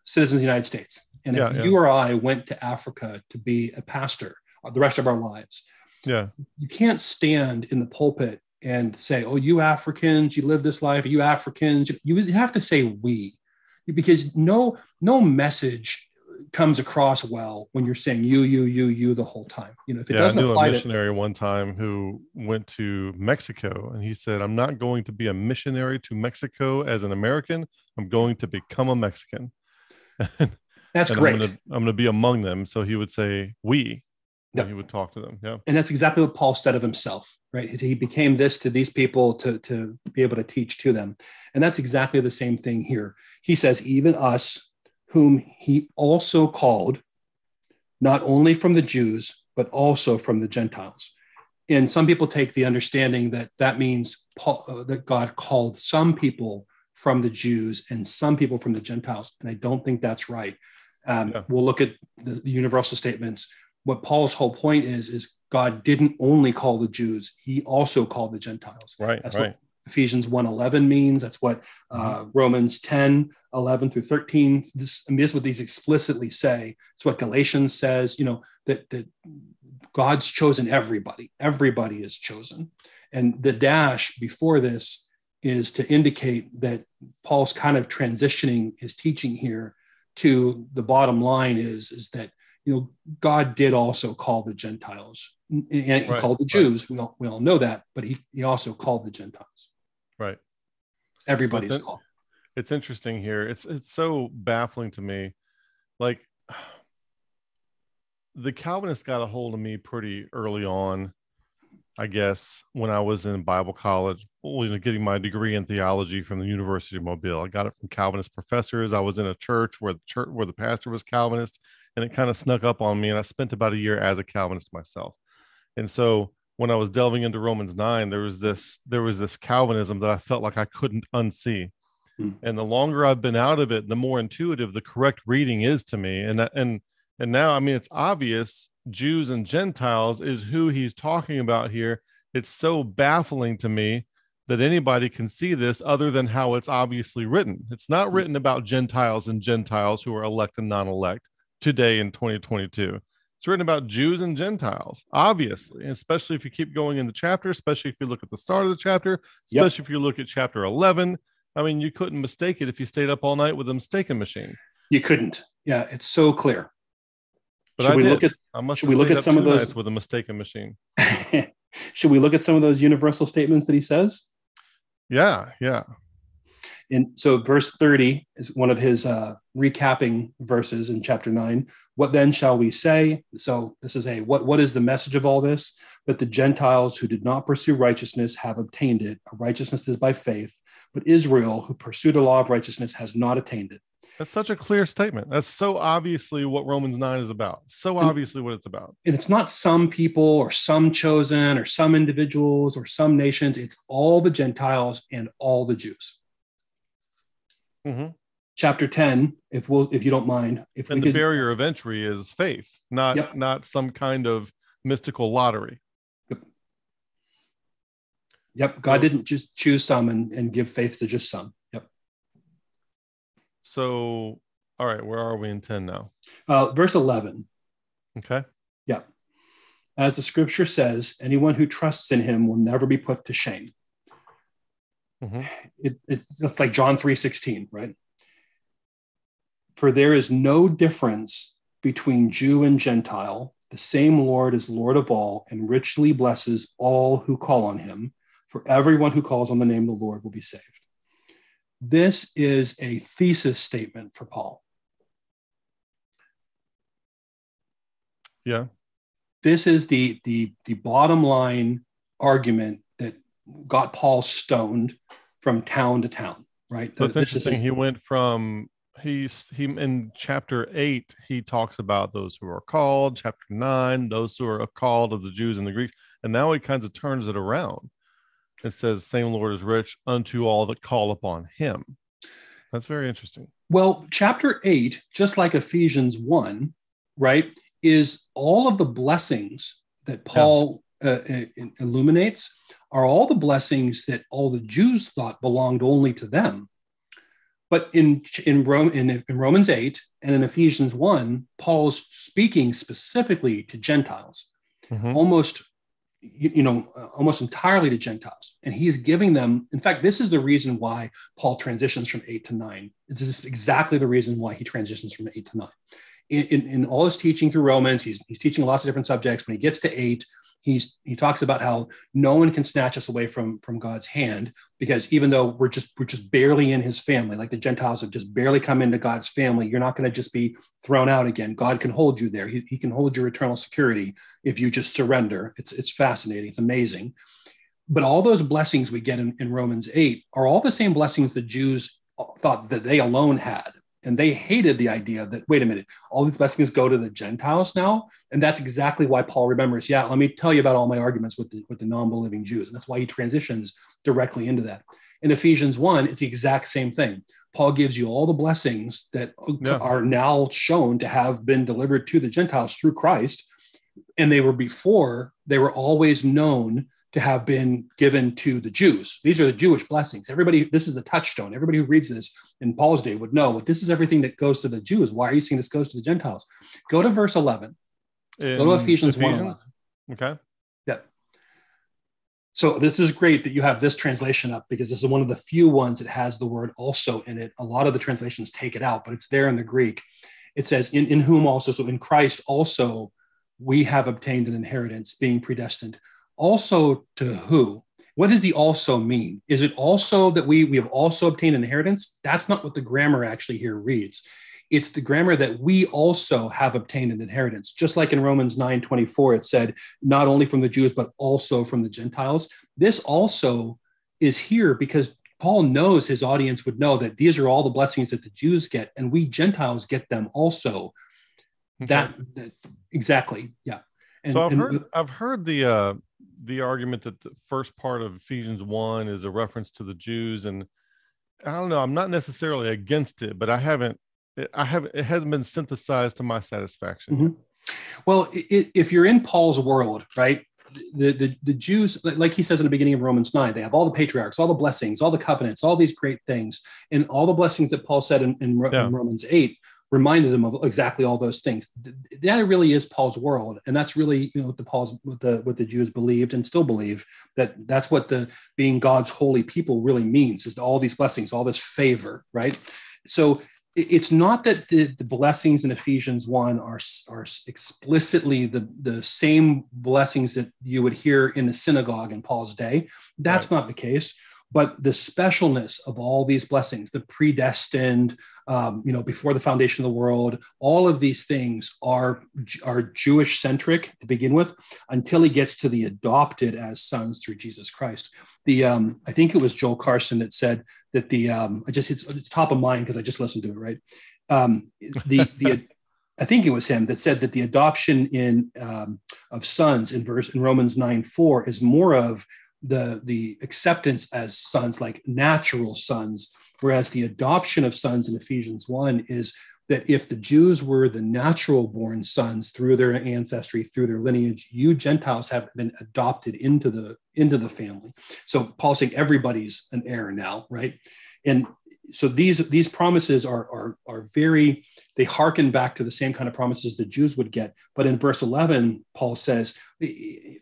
citizens of the United States, and yeah, if yeah. you or I went to Africa to be a pastor uh, the rest of our lives, yeah, you can't stand in the pulpit and say, "Oh, you Africans, you live this life. You Africans." You would have to say "we," because no no message comes across well when you're saying you, you, you, you the whole time. You know, if it yeah, doesn't I knew apply a missionary to, one time who went to Mexico and he said, I'm not going to be a missionary to Mexico as an American. I'm going to become a Mexican. That's great. I'm gonna, I'm gonna be among them. So he would say we he would talk to them. Yeah. And that's exactly what Paul said of himself, right? He became this to these people to, to be able to teach to them. And that's exactly the same thing here. He says, even us, whom he also called, not only from the Jews, but also from the Gentiles. And some people take the understanding that that means Paul, uh, that God called some people from the Jews and some people from the Gentiles. And I don't think that's right. Um, yeah. We'll look at the, the universal statements. What Paul's whole point is, is God didn't only call the Jews, he also called the Gentiles. Right. That's right. what Ephesians 1 11 means. That's what uh, mm-hmm. Romans 10 11 through 13. This, I mean, this is what these explicitly say. It's what Galatians says, you know, that, that God's chosen everybody. Everybody is chosen. And the dash before this is to indicate that Paul's kind of transitioning his teaching here to the bottom line is, is that, you know, God did also call the Gentiles and he right, called the Jews. Right. We, all, we all know that, but he, he also called the Gentiles. Right. Everybody's so it's, called. It's interesting here. It's it's so baffling to me. Like the Calvinists got a hold of me pretty early on, I guess, when I was in Bible college, you know, getting my degree in theology from the University of Mobile. I got it from Calvinist professors. I was in a church where the church where the pastor was Calvinist, and it kind of snuck up on me. And I spent about a year as a Calvinist myself. And so when I was delving into Romans 9, there was this there was this Calvinism that I felt like I couldn't unsee. Hmm. And the longer I've been out of it, the more intuitive the correct reading is to me. And and and now I mean it's obvious Jews and Gentiles is who he's talking about here. It's so baffling to me that anybody can see this other than how it's obviously written. It's not written about Gentiles and Gentiles who are elect and non-elect today in 2022 It's written about Jews and Gentiles, obviously, especially if you keep going in the chapter, especially if you look at the start of the chapter, especially yep. if you look at chapter 11. I mean, you couldn't mistake it if you stayed up all night with a mistaken machine. You couldn't. Yeah, it's so clear. But should I we did. look at I must should we look at some of those with a mistaken machine? should we look at some of those universal statements that he says? Yeah, yeah. And so, verse 30 is one of his uh, recapping verses in chapter 9. What then shall we say? So, this is a what, what is the message of all this? That the Gentiles who did not pursue righteousness have obtained it. Righteousness is by faith, but Israel, who pursued a law of righteousness, has not attained it. That's such a clear statement. That's so obviously what Romans 9 is about. So obviously what it's about. And it's not some people or some chosen or some individuals or some nations. It's all the Gentiles and all the Jews. Mm-hmm. Chapter 10, if we'll if you don't mind. If and the could, barrier of entry is faith, not yep. not some kind of mystical lottery. Yep. Yep. God so, didn't just choose some and, and give faith to just some. Yep. So, all right, where are we in 10 now? Uh, verse 11. Okay. Yeah. As the scripture says, anyone who trusts in him will never be put to shame. Mm-hmm. It, it's, it's like John 3 16, right? For there is no difference between Jew and Gentile. The same Lord is Lord of all and richly blesses all who call on him. For everyone who calls on the name of the Lord will be saved. This is a thesis statement for Paul. Yeah. This is the the the bottom line argument got Paul stoned from town to town, right? It's interesting. he went from he's he in chapter eight he talks about those who are called chapter nine those who are called of the jews and the greeks and now he kind of turns it around it says, Same Lord is rich unto all that call upon him. That's very interesting. Well, chapter eight, just like Ephesians 1, right, is all of the blessings that Paul. Uh, illuminates are all the blessings that all the Jews thought belonged only to them. But in in, Rome, in, in Romans 8 and in Ephesians 1, Paul's speaking specifically to Gentiles. Mm-hmm. Almost you, know, uh, almost entirely to Gentiles. And he's giving them, in fact, this is the reason why Paul transitions from eight to nine. This is exactly the reason why he transitions from eight to nine. In, in, in all his teaching through Romans, he's, he's teaching lots of different subjects. When he gets to eight, he's he talks about how no one can snatch us away from from God's hand because even though we're just we're just barely in his family like the Gentiles have just barely come into God's family you're not going to just be thrown out again. God can hold you there. He, he can hold your eternal security if you just surrender. It's it's fascinating. It's amazing. But all those blessings we get in, in Romans 8 are all the same blessings the Jews thought that they alone had and they hated the idea that wait a minute all these blessings go to the gentiles now? And that's exactly why paul remembers yeah let me tell you about all my arguments with the with the non-believing jews. And that's why he transitions directly into that. In ephesians 1 it's the exact same thing. Paul gives you all the blessings that yeah. are now shown to have been delivered to the gentiles through christ. And they were before they were always known to have been given to the Jews. These are the Jewish blessings. Everybody, this is the touchstone. Everybody who reads this in Paul's day would know that this is everything that goes to the Jews. Why are you saying this goes to the Gentiles? Go to verse 11. In Go to Ephesians, Ephesians 1. Okay. Yeah. So this is great that you have this translation up because this is one of the few ones that has the word also in it. A lot of the translations take it out, but it's there in the Greek. It says, in, in whom also, so in Christ also we have obtained an inheritance, being predestined also to who? What does the also mean? Is it also that we, we have also obtained inheritance? That's not what the grammar actually here reads. It's the grammar that we also have obtained an inheritance. Just like in Romans 9 24, it said, not only from the Jews, but also from the Gentiles. This also is here because Paul knows his audience would know that these are all the blessings that the Jews get, and we Gentiles get them also. Okay. That, that, exactly, yeah. And, so I've and, heard I've heard the uh, the argument that the first part of Ephesians 1 is a reference to the Jews and I don't know, I'm not necessarily against it, but I haven't I haven't it hasn't been synthesized to my satisfaction. Mm-hmm. Well, it, if you're in Paul's world, right? The, the, the Jews, like he says in the beginning of Romans 9, they have all the patriarchs, all the blessings, all the covenants, all these great things. And all the blessings that Paul said in, in, yeah. in Romans 8 reminded him of exactly all those things. That really is Paul's world, and that's really you know what the Paul's what the what the Jews believed and still believe that that's what the being God's holy people really means is all these blessings, all this favor, right? So it's not that the, the blessings in Ephesians 1 are, are explicitly the, the same blessings that you would hear in the synagogue in Paul's day. That's right. not the case but the specialness of all these blessings the predestined um, you know before the foundation of the world all of these things are are jewish centric to begin with until he gets to the adopted as sons through jesus christ. The um, i think it was joel carson that said that the um, i just it's, it's top of mind because i just listened to it right? Um, the the I think it was him that said that the adoption in um, of sons in verse in Romans 9 4 is more of the the acceptance as sons like natural sons whereas the adoption of sons in ephesians 1 is that if the jews were the natural born sons through their ancestry through their lineage you gentiles have been adopted into the into the family. So paul's saying everybody's an heir now right? And so these these promises are are are very they hearken back to the same kind of promises the jews would get. But in verse 11 paul says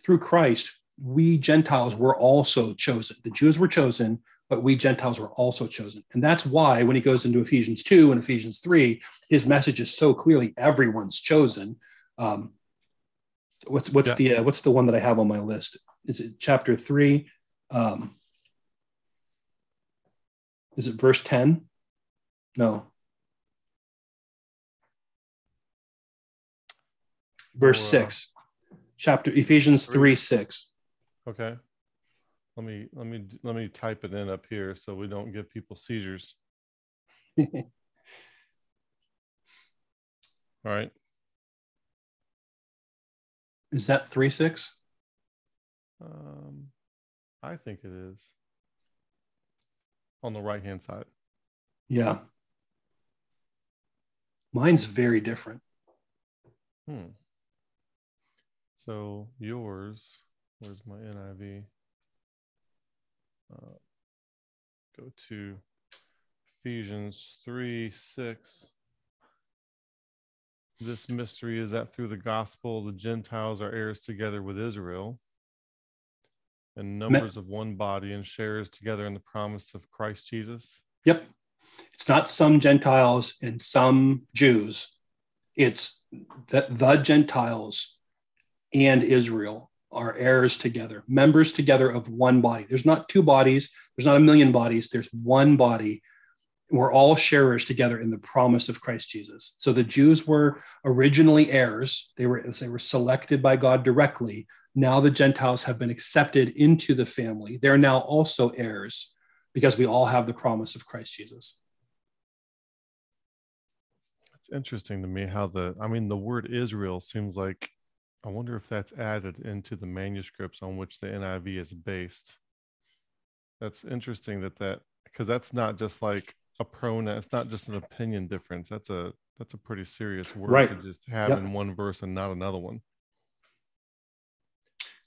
through christ we Gentiles were also chosen. The Jews were chosen, but we Gentiles were also chosen. And that's why when he goes into Ephesians 2 and Ephesians 3, his message is so clearly everyone's chosen. Um, what's what's yeah. the uh, what's the one that I have on my list? Is it chapter 3? Um, is it verse 10? No. Verse 6. Chapter Ephesians 3 6. Okay. Let me let me let me type it in up here so we don't give people seizures. All right. Is that three six? Um, I think it is on the right hand side. Yeah. Mine's very different. Hmm. So yours Where's my NIV? Uh, go to Ephesians 3 6. This mystery is that through the gospel, the Gentiles are heirs together with Israel and numbers of one body and shares together in the promise of Christ Jesus. Yep. It's not some Gentiles and some Jews, it's that the Gentiles and Israel are heirs together, members together of one body. There's not two bodies, there's not a million bodies, there's one body. We're all sharers together in the promise of Christ Jesus. So the Jews were originally heirs. They were, they were selected by God directly. Now the Gentiles have been accepted into the family. They're now also heirs because we all have the promise of Christ Jesus. It's interesting to me how the, I mean, the word Israel seems like I wonder if that's added into the manuscripts on which the NIV is based. That's interesting that that because that's not just like a pronoun. It's not just an opinion difference. That's a that's a pretty serious word right. to just have yep. in one verse and not another one.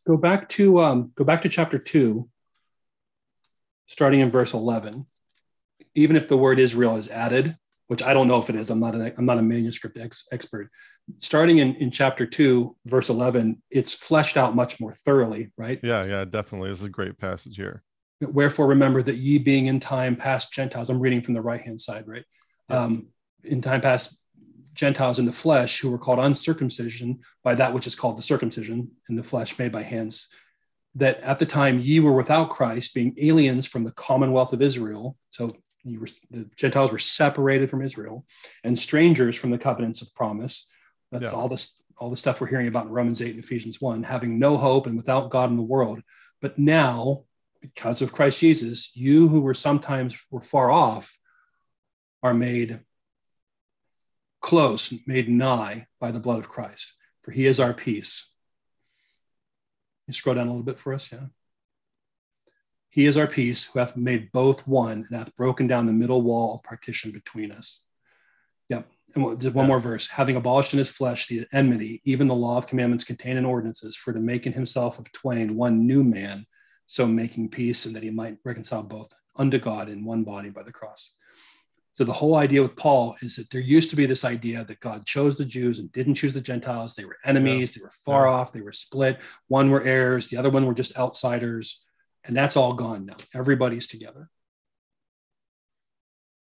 Go back to um, go back to chapter two, starting in verse eleven. Even if the word Israel is added, which I don't know if it is. I'm not an I'm not a manuscript ex- expert. Starting in, in chapter two, verse 11, it's fleshed out much more thoroughly, right? Yeah, yeah, definitely. This is a great passage here. Wherefore, remember that ye being in time past Gentiles. I'm reading from the right hand side, right? Yes. Um, in time past Gentiles in the flesh, who were called uncircumcision by that which is called the circumcision in the flesh made by hands. That at the time ye were without Christ, being aliens from the commonwealth of Israel. So you were, the Gentiles were separated from Israel and strangers from the covenants of promise. That's yeah. all this all the stuff we're hearing about in Romans 8 and Ephesians 1, having no hope and without God in the world. But now, because of Christ Jesus, you who were sometimes were far off are made close, made nigh by the blood of Christ, for he is our peace. You scroll down a little bit for us, yeah. He is our peace, who hath made both one and hath broken down the middle wall of partition between us. And just one more verse. Having abolished in his flesh the enmity, even the law of commandments contained in ordinances, for to make in himself of twain one new man, so making peace, and that he might reconcile both unto God in one body by the cross. So the whole idea with Paul is that there used to be this idea that God chose the Jews and didn't choose the Gentiles. They were enemies, yeah. they were far yeah. off, they were split. One were heirs, the other one were just outsiders. And that's all gone now. Everybody's together.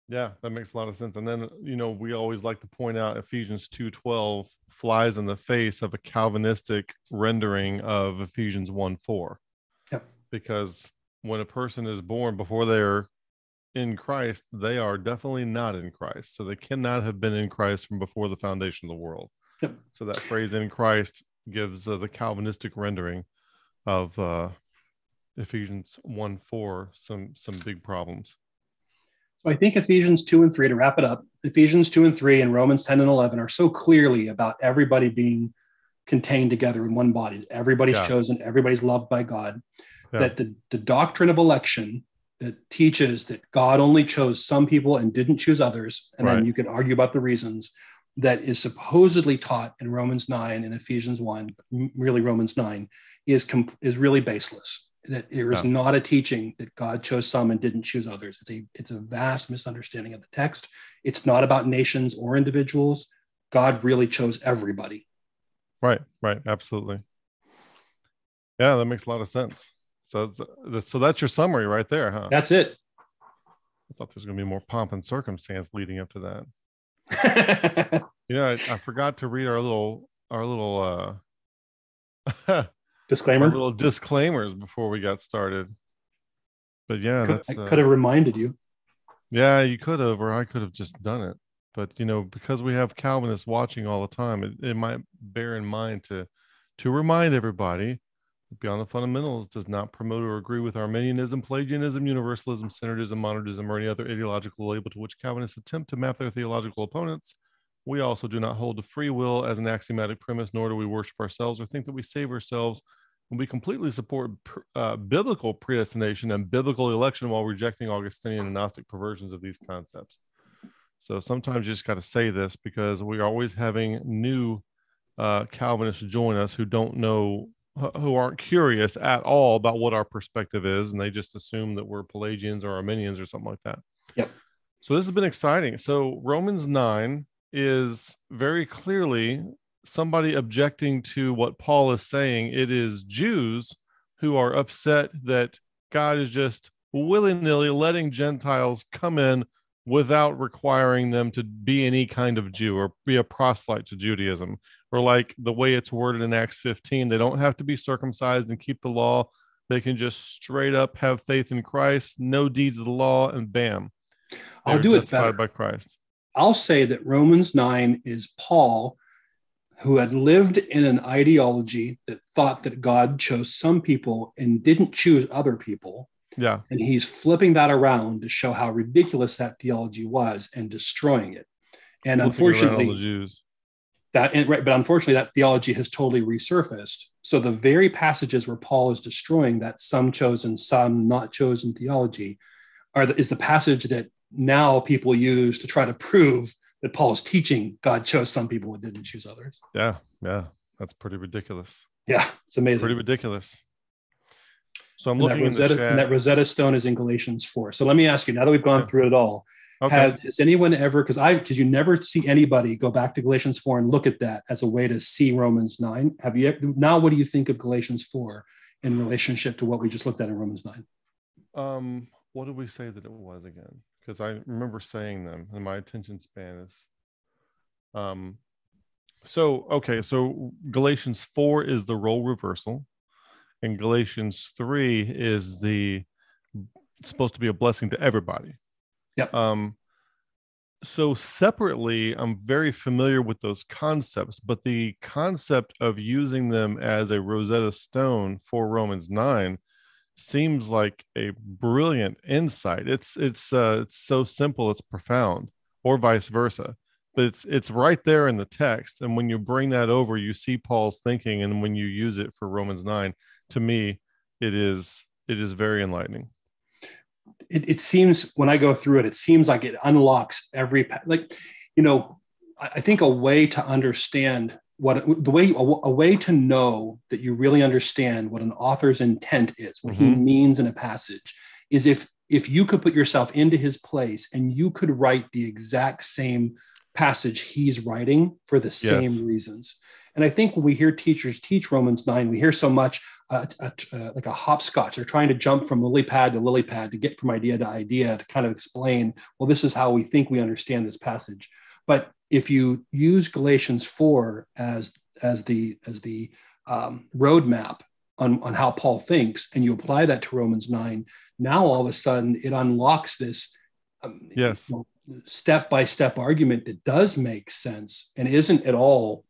Yeah, that makes a lot of sense. And then, you know, we always like to point out Ephesians 2:12 flies in the face of a Calvinistic rendering of Ephesians 1:4. Yep. Because when a person is born before they're in Christ, they are definitely not in Christ. So they cannot have been in Christ from before the foundation of the world. Yep. So that phrase in Christ gives uh, the Calvinistic rendering of uh, Ephesians 1 4 some some big problems. So I think Ephesians 2 and 3, to wrap it up, Ephesians 2 and 3 and Romans 10 and 11 are so clearly about everybody being contained together in one body. Everybody's yeah. chosen, everybody's loved by God. Yeah. That the, the doctrine of election that teaches that God only chose some people and didn't choose others, and right. then you can argue about the reasons, that is supposedly taught in Romans 9 and Ephesians 1, really Romans 9, is, is really baseless that there is not a teaching that God chose some and didn't choose others. It's a it's a vast misunderstanding of the text. It's not about nations or individuals. God really chose everybody. Right, right, absolutely. Yeah, that makes a lot of sense. So, so that's your summary right there, huh? That's it. I thought there's going to be more pomp and circumstance leading up to that. you know, I, I, forgot to read our little our little uh disclaimer? Little disclaimers before we got started. But yeah could, that's i uh, could have reminded you. Yeah you could have or i could have just done it. But you know because we have calvinists watching all the time it, it might bear in mind to to remind everybody beyond the fundamentals does not promote or agree with arminianism pelagianism universalism syncretism monergism or any other ideological label to which calvinists attempt to map their theological opponents we also do not hold to free will as an axiomatic premise, nor do we worship ourselves or think that we save ourselves. And we completely support uh, biblical predestination and biblical election while rejecting Augustinian and Gnostic perversions of these concepts. So sometimes you just got to say this because we are always having new uh, Calvinists join us who don't know, who aren't curious at all about what our perspective is, and they just assume that we're Pelagians or Arminians or something like that. Yep. So this has been exciting. So Romans 9 is very clearly somebody objecting to what Paul is saying. It is Jews who are upset that God is just willy nilly letting Gentiles come in without requiring them to be any kind of Jew or be a proselyte to Judaism. Or, like the way it's worded in Acts 15, they don't have to be circumcised and keep the law. They can just straight up have faith in Christ, no deeds of the law, and bam. I'll do it better. by Christ. I'll say that Romans 9 is Paul, who had lived in an ideology that thought that God chose some people and didn't choose other people. Yeah. And he's flipping that around to show how ridiculous that theology was and destroying it. And Flipping unfortunately, Jews. That, right, but unfortunately, that theology has totally resurfaced. So the very passages where Paul is destroying that some chosen, some not chosen theology are the, is the passage that now people use to try to prove that Paul's teaching God chose some people and didn't choose others. Yeah, yeah, that's pretty ridiculous. Yeah, it's amazing. Pretty ridiculous. So I'm and looking that Rosetta, and that Rosetta Stone is in Galatians four. So let me ask you: Now that we've gone through it all, okay. have, has anyone ever? Because I because you never see anybody go back to Galatians four and look at that as a way to see Romans nine. Have you now? What do you think of Galatians four in relationship to what we just looked at in Romans nine? Um, what did we say that it was again? Because I remember saying them and my attention span is um so okay so Galatians 4 is the role reversal and Galatians 3 is the supposed to be a blessing to everybody. Yep. Um so separately I'm very familiar with those concepts but the concept of using them as a Rosetta Stone for Romans 9 seems like a brilliant insight. It's it's uh, it's so simple, it's profound, or vice versa. But it's it's right there in the text, and when you bring that over, you see Paul's thinking, and when you use it for Romans nine, to me, it is it is very enlightening. It, it seems when I go through it, it seems like it unlocks every like, you know, I think a way to understand what the way a, a, way to know that you really understand what an author's intent is what mm-hmm. he means in a passage is if if you could put yourself into his place and you could write the exact same passage he's writing for the same yes. reasons. And I think when we hear teachers teach Romans 9, we hear so much uh, uh, uh, like a hopscotch. They're trying to jump from lily pad to lily pad to get from idea to idea to kind of explain, well, this is how we think we understand this passage. But if you use Galatians 4 as, as the, as the um, roadmap on, on how Paul thinks, and you apply that to Romans 9, now all of a sudden it unlocks this um, yes. step by step argument that does make sense and isn't at all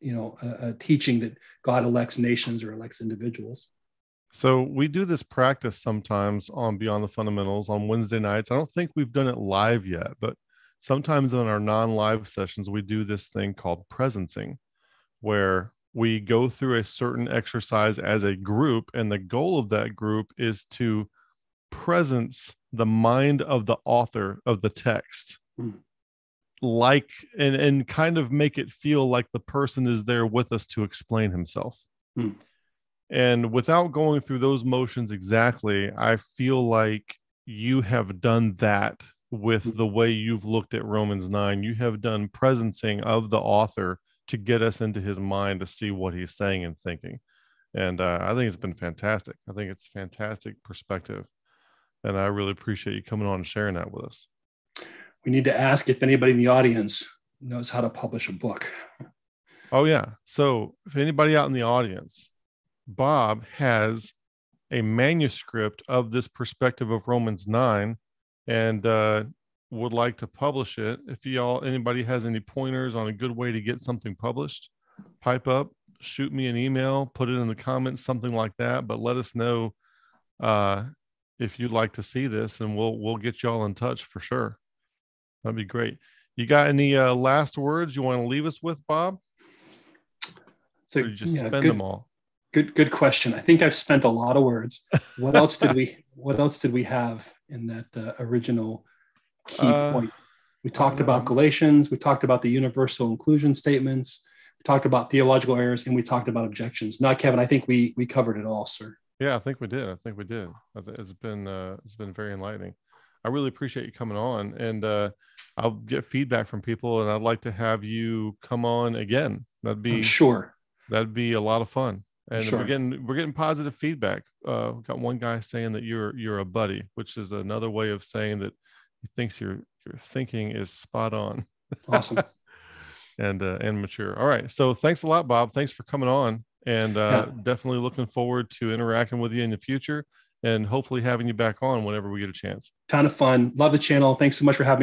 you know a, a, teaching that god elects nations or elects individuals so we do this practice sometimes on beyond the fundamentals on wednesday nights i don't think we've done it live yet but sometimes in our non-live sessions we do this thing called presencing where we go through a certain exercise as a group and the goal of that group is to presence the mind of the author of the text mm. like and and kind of make it feel like the person is there with us to explain himself mm. and without going through those motions exactly i feel like you have done that with the way you've looked at romans 9 you have done presencing of the author to get us into his mind to see what he's saying and thinking and uh, i think it's been fantastic i think it's fantastic perspective and I really appreciate you coming on and sharing that with us. We need to ask if anybody in the audience knows how to publish a book. Oh, yeah. So, if anybody out in the audience, Bob has a manuscript of this perspective of Romans 9 and uh, would like to publish it. If y'all, anybody has any pointers on a good way to get something published, pipe up, shoot me an email, put it in the comments, something like that. But let us know uh, if you'd like to see this, and we'll we'll get y'all in touch for sure. That'd be great. You got any uh, last words you want to leave us with, Bob? So you just yeah, spend good, them all. Good, good question. I think I've spent a lot of words. What else did we? What else did we have in that uh, original key uh, point? We talked about Galatians. We talked about the universal inclusion statements. We talked about theological errors, and we talked about objections. Now, Kevin, I think we we covered it all, sir. Yeah, I think we did. I think we did. It's been uh, it's been very enlightening. I really appreciate you coming on, and uh, I'll get feedback from people, and I'd like to have you come on again. That'd be I'm sure. That'd be a lot of fun, and sure. we're getting we're getting positive feedback. Uh, got one guy saying that you're you're a buddy, which is another way of saying that he thinks your your thinking is spot on. Awesome. and uh, and mature. All right. So thanks a lot, Bob. Thanks for coming on and uh, yeah. definitely looking forward to interacting with you in the future and hopefully having you back on whenever we get a chance. Ton of fun. Love the channel. Thanks so much for having me.